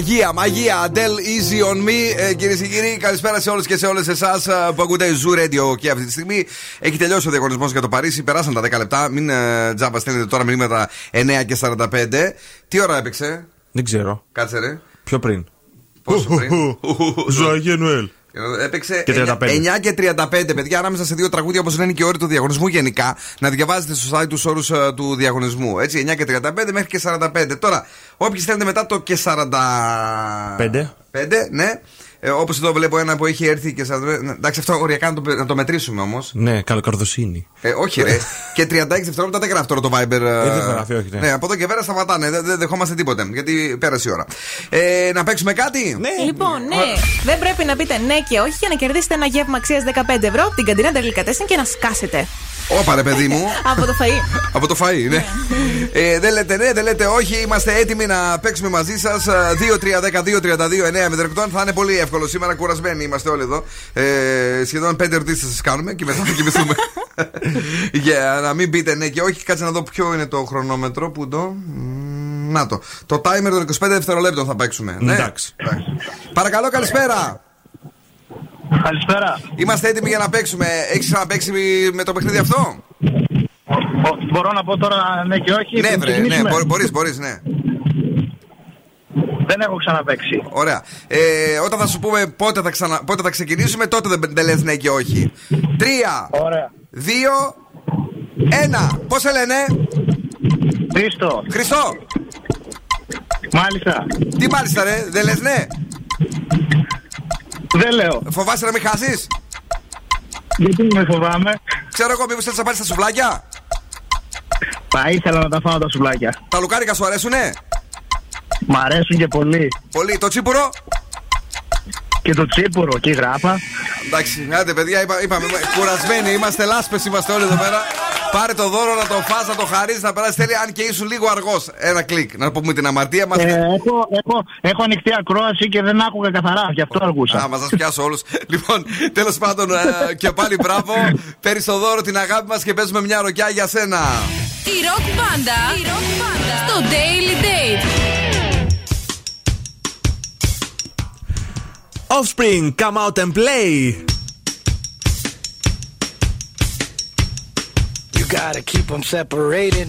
Μαγεία, μαγεία. Adele Easy on Me. Ε, Κυρίες και κύριοι, καλησπέρα σε όλους και σε όλες εσάς που ακούτε Zoo Radio και αυτή τη στιγμή. Έχει τελειώσει ο διαγωνισμός για το Παρίσι. Περάσαν τα 10 λεπτά. Μην ε, τζάμπα στέλνετε τώρα μηνύματα 9 και 45. Τι ώρα έπαιξε, Δεν ξέρω. Κάτσε ρε. Πιο πριν. Πόσο πριν; Ζωαγέ Νοέλ. Έπαιξε Και 35. 9 και 35, παιδιά, ανάμεσα σε δύο τραγούδια όπως λένε και οι όροι του διαγωνισμού γενικά. Να διαβάζετε στο site τους όρους του διαγωνισμού. Έτσι, 9 και 35 μέχρι και 45. Τώρα, όποιοι στέλνετε μετά το και 45, Πέντε. ναι. Ε, όπως εδώ βλέπω ένα που έχει έρθει και 45. ναι, Εντάξει, αυτό οριακά να το, να το μετρήσουμε όμως. Ναι, καλοκαρδοσύνη. Ε, όχι, ρε. και 36 δευτερόλεπτα δεν γράφει τώρα το Viber. Ε, δεν γράφει, όχι, ναι. ναι. από εδώ και πέρα σταματάνε. Δεν δεν δεχόμαστε τίποτε. Γιατί πέρασε η ώρα. Ε, να παίξουμε κάτι; Ναι. Λοιπόν, ναι. Δεν πρέπει να πείτε ναι και όχι για να κερδίσετε ένα γεύμα αξίας 15 ευρώ από την καντίνα Τερλικατέσεν και να σκάσετε. Όπα ρε παιδί μου. από το φαΐ. Από το φαΐ, ναι. ε, δεν λέτε ναι, δεν λέτε όχι. Είμαστε έτοιμοι να παίξουμε μαζί σας. 2-3-10-2-32-9 με τερκτών. Θα είναι πολύ εύκολο σήμερα. Κουρασμένοι είμαστε όλοι εδώ. Ε, σχεδόν πέντε ερωτήσεις θα σας κάνουμε και μετά θα κοιμηθούμε. Για να μην πείτε ναι και όχι. Κάτσε να δω ποιο είναι το χρονόμετρο. Πού το. Μ, Να το. Το timer των 25 δευτερολέπτων θα παίξουμε. Ναι. Εντάξει. Παρακαλώ, καλησπέρα. Καλησπέρα. Είμαστε έτοιμοι για να παίξουμε. Έχεις ξαναπέξει με το παιχνίδι αυτό; Μπορώ να πω τώρα ναι και όχι. Ναι, πριν βρε, ναι, ξεκινήσουμε; μπορείς, μπορείς, ναι. Δεν έχω ξαναπέξει. Ωραία. Ε, όταν θα σου πούμε πότε θα, ξανα... πότε θα ξεκινήσουμε, τότε δεν, δεν λες ναι και όχι. Τρία, Ωραία. δύο, ένα. Πώς σε λένε; Χρήστο. Χριστό. Μάλιστα. Τι μάλιστα ρε, δεν λες ναι; Δεν λέω. Φοβάσαι να μην χάσεις; Γιατί με φοβάμαι; Ξέρω εγώ μήπως θέλεις να πάρεις τα σουβλάκια; Θα ήθελα να τα φάω τα σουβλάκια. Τα λουκάρικα σου αρέσουνε; Μ' αρέσουν και πολύ. Πολύ. Το τσίπουρο; Και το τσίπουρο και η γράπα. Εντάξει, άντε παιδιά, είπα, είπαμε, κουρασμένοι είμαστε, λάσπες είμαστε όλοι εδώ πέρα. Πάρε το δώρο να το φας, να το χαρίσεις, να περάσεις τέλεια, αν και ήσουν λίγο αργός. Ένα κλικ, να πούμε την αμαρτία μας. Ε, έχω, έχω, έχω ανοιχτή ακρόαση και δεν άκουγα καθαρά. Γι' αυτό αργούσα. Α, μα σας πιάσω όλους. λοιπόν, τέλος πάντων, ε, και πάλι μπράβο. Παίρνεις το δώρο την αγάπη μας και παίζουμε μια ροκιά για σένα. Η ροκ μπάντα στο Daily Date. Offspring, come out and play. You gotta keep them separated.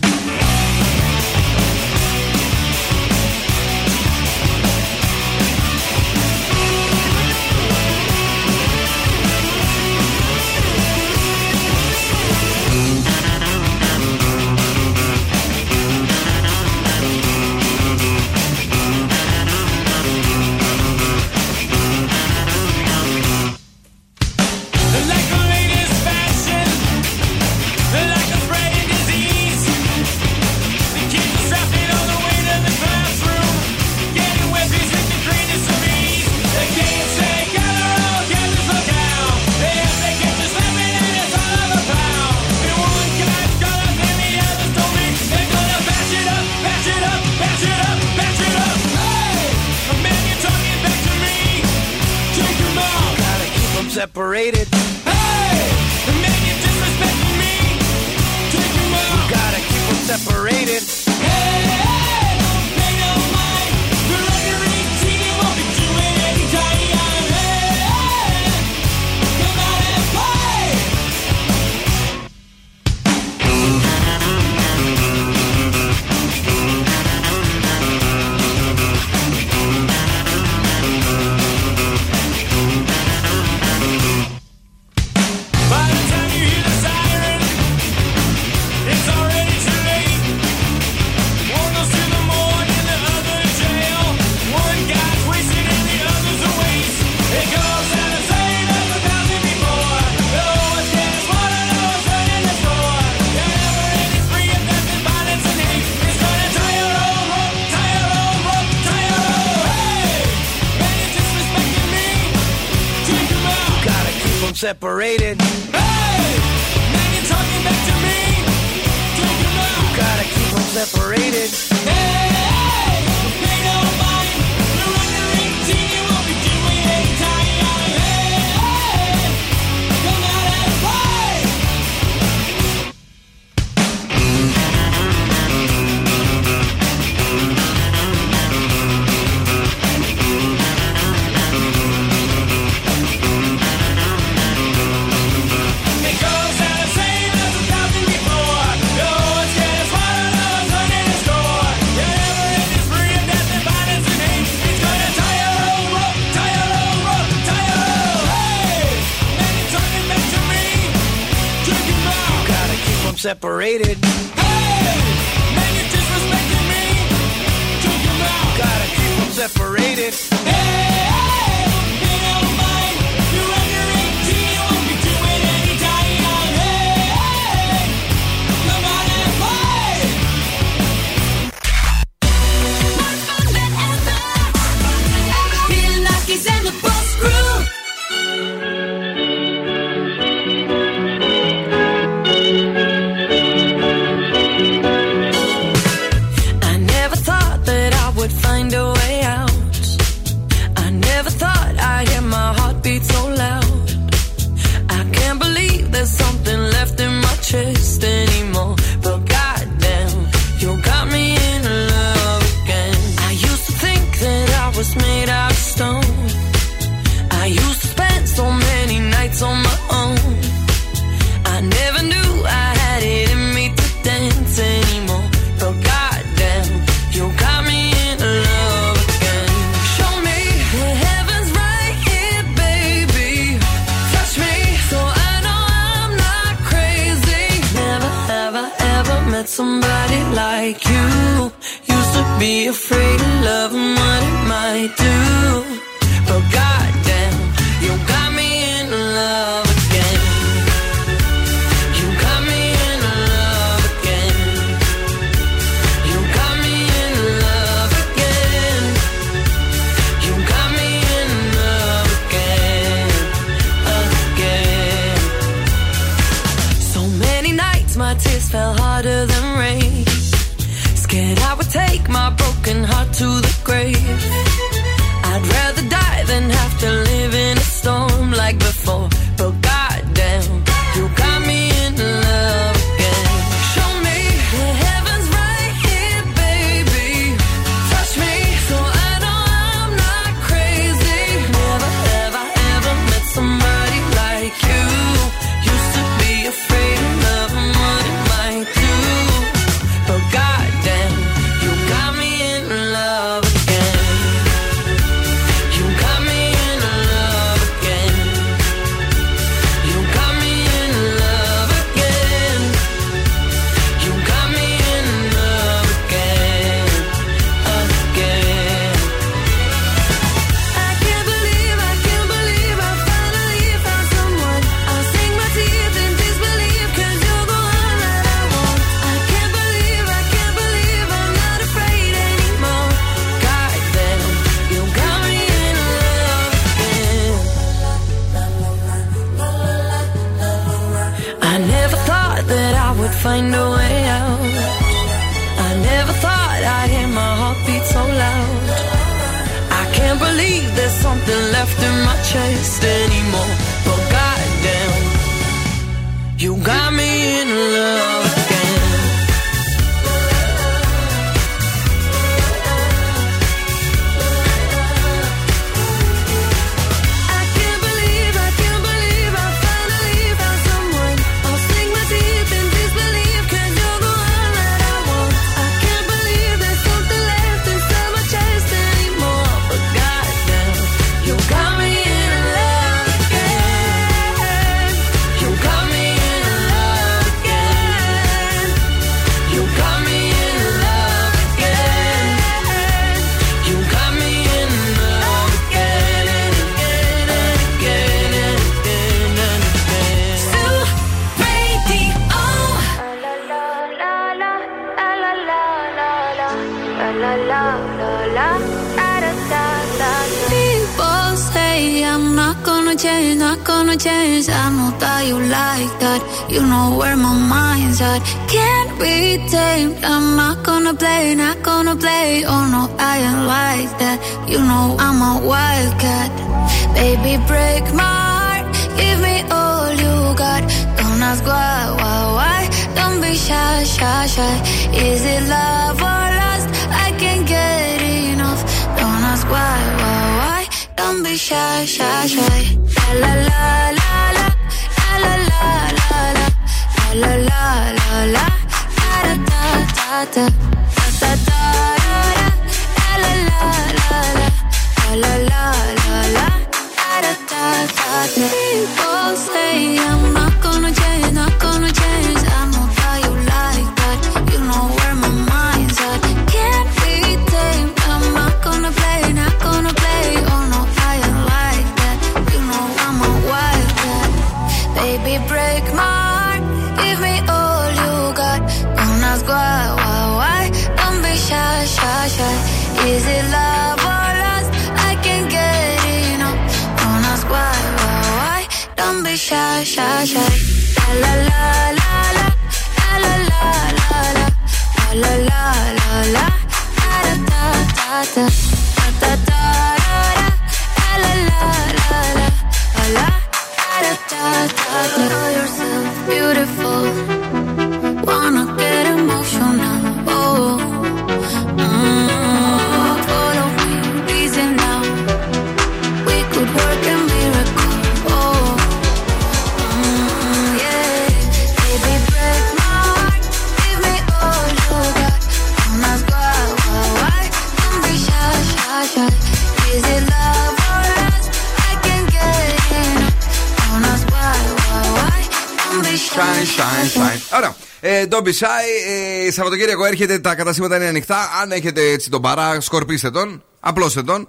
Ε, Don't be shy. Ε, Σαββατοκύριακο έρχεται, τα καταστήματα είναι ανοιχτά. Αν έχετε έτσι τον παρά, σκορπίστε τον. Απλώστε τον.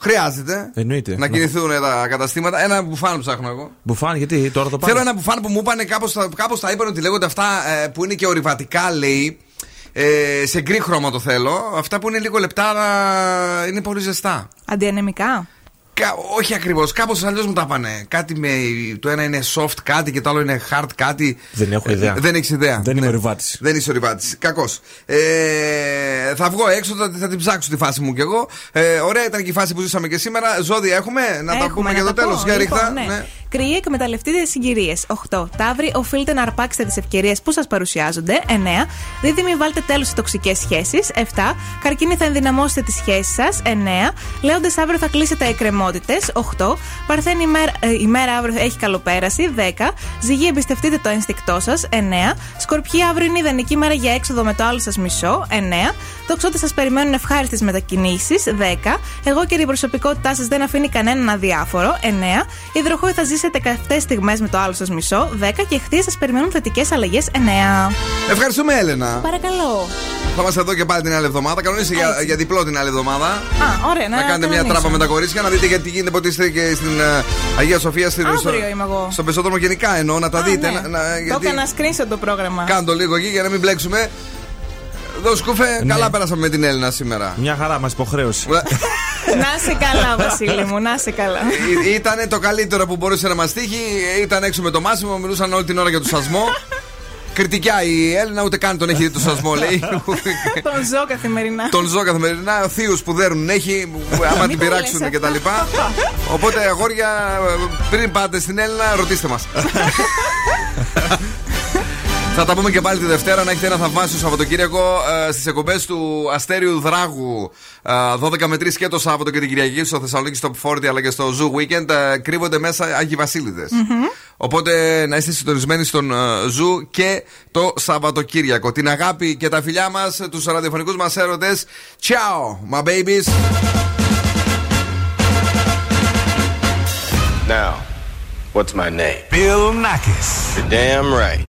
Χρειάζεται Εννοείται. να κινηθούν τα καταστήματα. Ένα μπουφάν ψάχνω εγώ. Μπουφάν, γιατί τώρα το πάω. Θέλω ένα μπουφάν που μου είπαν κάπως, κάπως τα είπαν ότι λέγονται αυτά ε, που είναι και ορειβατικά λέει. Ε, σε γκρι χρώμα το θέλω. Αυτά που είναι λίγο λεπτά αλλά είναι πολύ ζεστά. Αντιανεμικά; Κα- όχι ακριβώς, κάπως αλλιώς μου τα πάνε. Κάτι με. Το ένα είναι soft κάτι και το άλλο είναι hard κάτι. Δεν έχω ιδέα. Ε, δεν έχεις ιδέα. Δεν είμαι ορειβάτη. Δεν είσαι ορειβάτη. Κακός. Ε, θα βγω έξω, θα, θα την ψάξω τη φάση μου κι εγώ. Ε, ωραία ήταν και η φάση που ζήσαμε και σήμερα. Ζώδια έχουμε, να τα Έχουμε, πούμε να για το τα πω. τέλο. Για Λοιπόν, ρίχτα. ναι. Ναι. Κρυοί, εκμεταλλευτείτε τις συγκυρίες. 8. Ταύροι, οφείλετε να αρπάξετε τις ευκαιρίες που σας παρουσιάζονται. 9. Δίδυμοι, βάλτε τέλος σε τοξικές σχέσεις. 7. Καρκίνοι, θα ενδυναμώσετε τις σχέσεις σας. 9. Λέοντες, αύριο θα κλείσετε εκκρεμότητες. 8. Παρθένη, η μέρα, ε, η μέρα αύριο έχει καλοπέραση. 10. Ζυγή, εμπιστευτείτε το ένστικτό σας. 9. Σκορπιοί, αύριο είναι ιδανική μέρα για έξοδο με το άλλο σας μισό. 9. Τοξότε, σας περιμένουν ευχάριστες μετακινήσεις. 10. Εγώ και η προσωπικότητά σας δεν αφήνει κανέναν αδιάφορο. 9. Υδροχόη, θα ζήσετε καυτέ στιγμές με το άλλο σας μισό. 10. Και χθες σας περιμένουν θετικές αλλαγές. 9. Ευχαριστούμε, Έλενα. Παρακαλώ. Θα είμαστε εδώ και πάλι την άλλη εβδομάδα. Κανονίστε για, για διπλό την άλλη εβδομάδα. Α, ωραία, να, Να κάνετε μια κανονίσω. τράπα με τα κορίτσια, να δείτε γιατί γίνεται ποτέ είστε και στην ε, Αγία Σοφία. Στην, Αύριο στο, είμαι εγώ. στον πεζόδρομο γενικά εννοώ, να τα Α, δείτε. ναι. Να, να, Το γιατί... έκανα screenshot το πρόγραμμα. Κάντο λίγο εκεί για να μην μπλέξουμε. Εδώ σκούφε, Ναι. καλά πέρασαμε με την Έλληνα σήμερα. Μια χαρά, μας υποχρέωση. να σε καλά, Βασίλη μου, να σε καλά. Ήταν το καλύτερο που μπορούσε να μας τύχει. Ήταν έξω με το Μάσιμο, μιλούσαν όλη την ώρα για το σασμό. Κριτικιά η Έλληνα, ούτε καν τον έχει δει το σασμό, λέει. Τον ζω καθημερινά. τον ζω καθημερινά. Θείους που δέρουν έχει, άμα Μην την το πειράξουν λες και τα λοιπά. Οπότε, αγόρια, πριν πάτε στην Έλληνα, ρωτήστε μας. Θα τα πούμε και πάλι τη Δευτέρα να έχετε ένα θαυμάσιο Σαββατοκύριακο ε, στις εκπομπές του Αστέριου Δράγου. Ε, 12 με 3 και το Σάββατο και την Κυριακή στο Θεσσαλονίκη Top 40 αλλά και στο Zoo Weekend. ε, κρύβονται μέσα Άγιοι Βασίλειδες. Οπότε να είστε συντονισμένοι στον ε, Zoo και το Σαββατοκύριακο. Την αγάπη και τα φιλιά μας, τους ραδιοφωνικούς μας έρωτες. Ciao, my babies. Now, what's my name? Bill Nackis. You're damn right.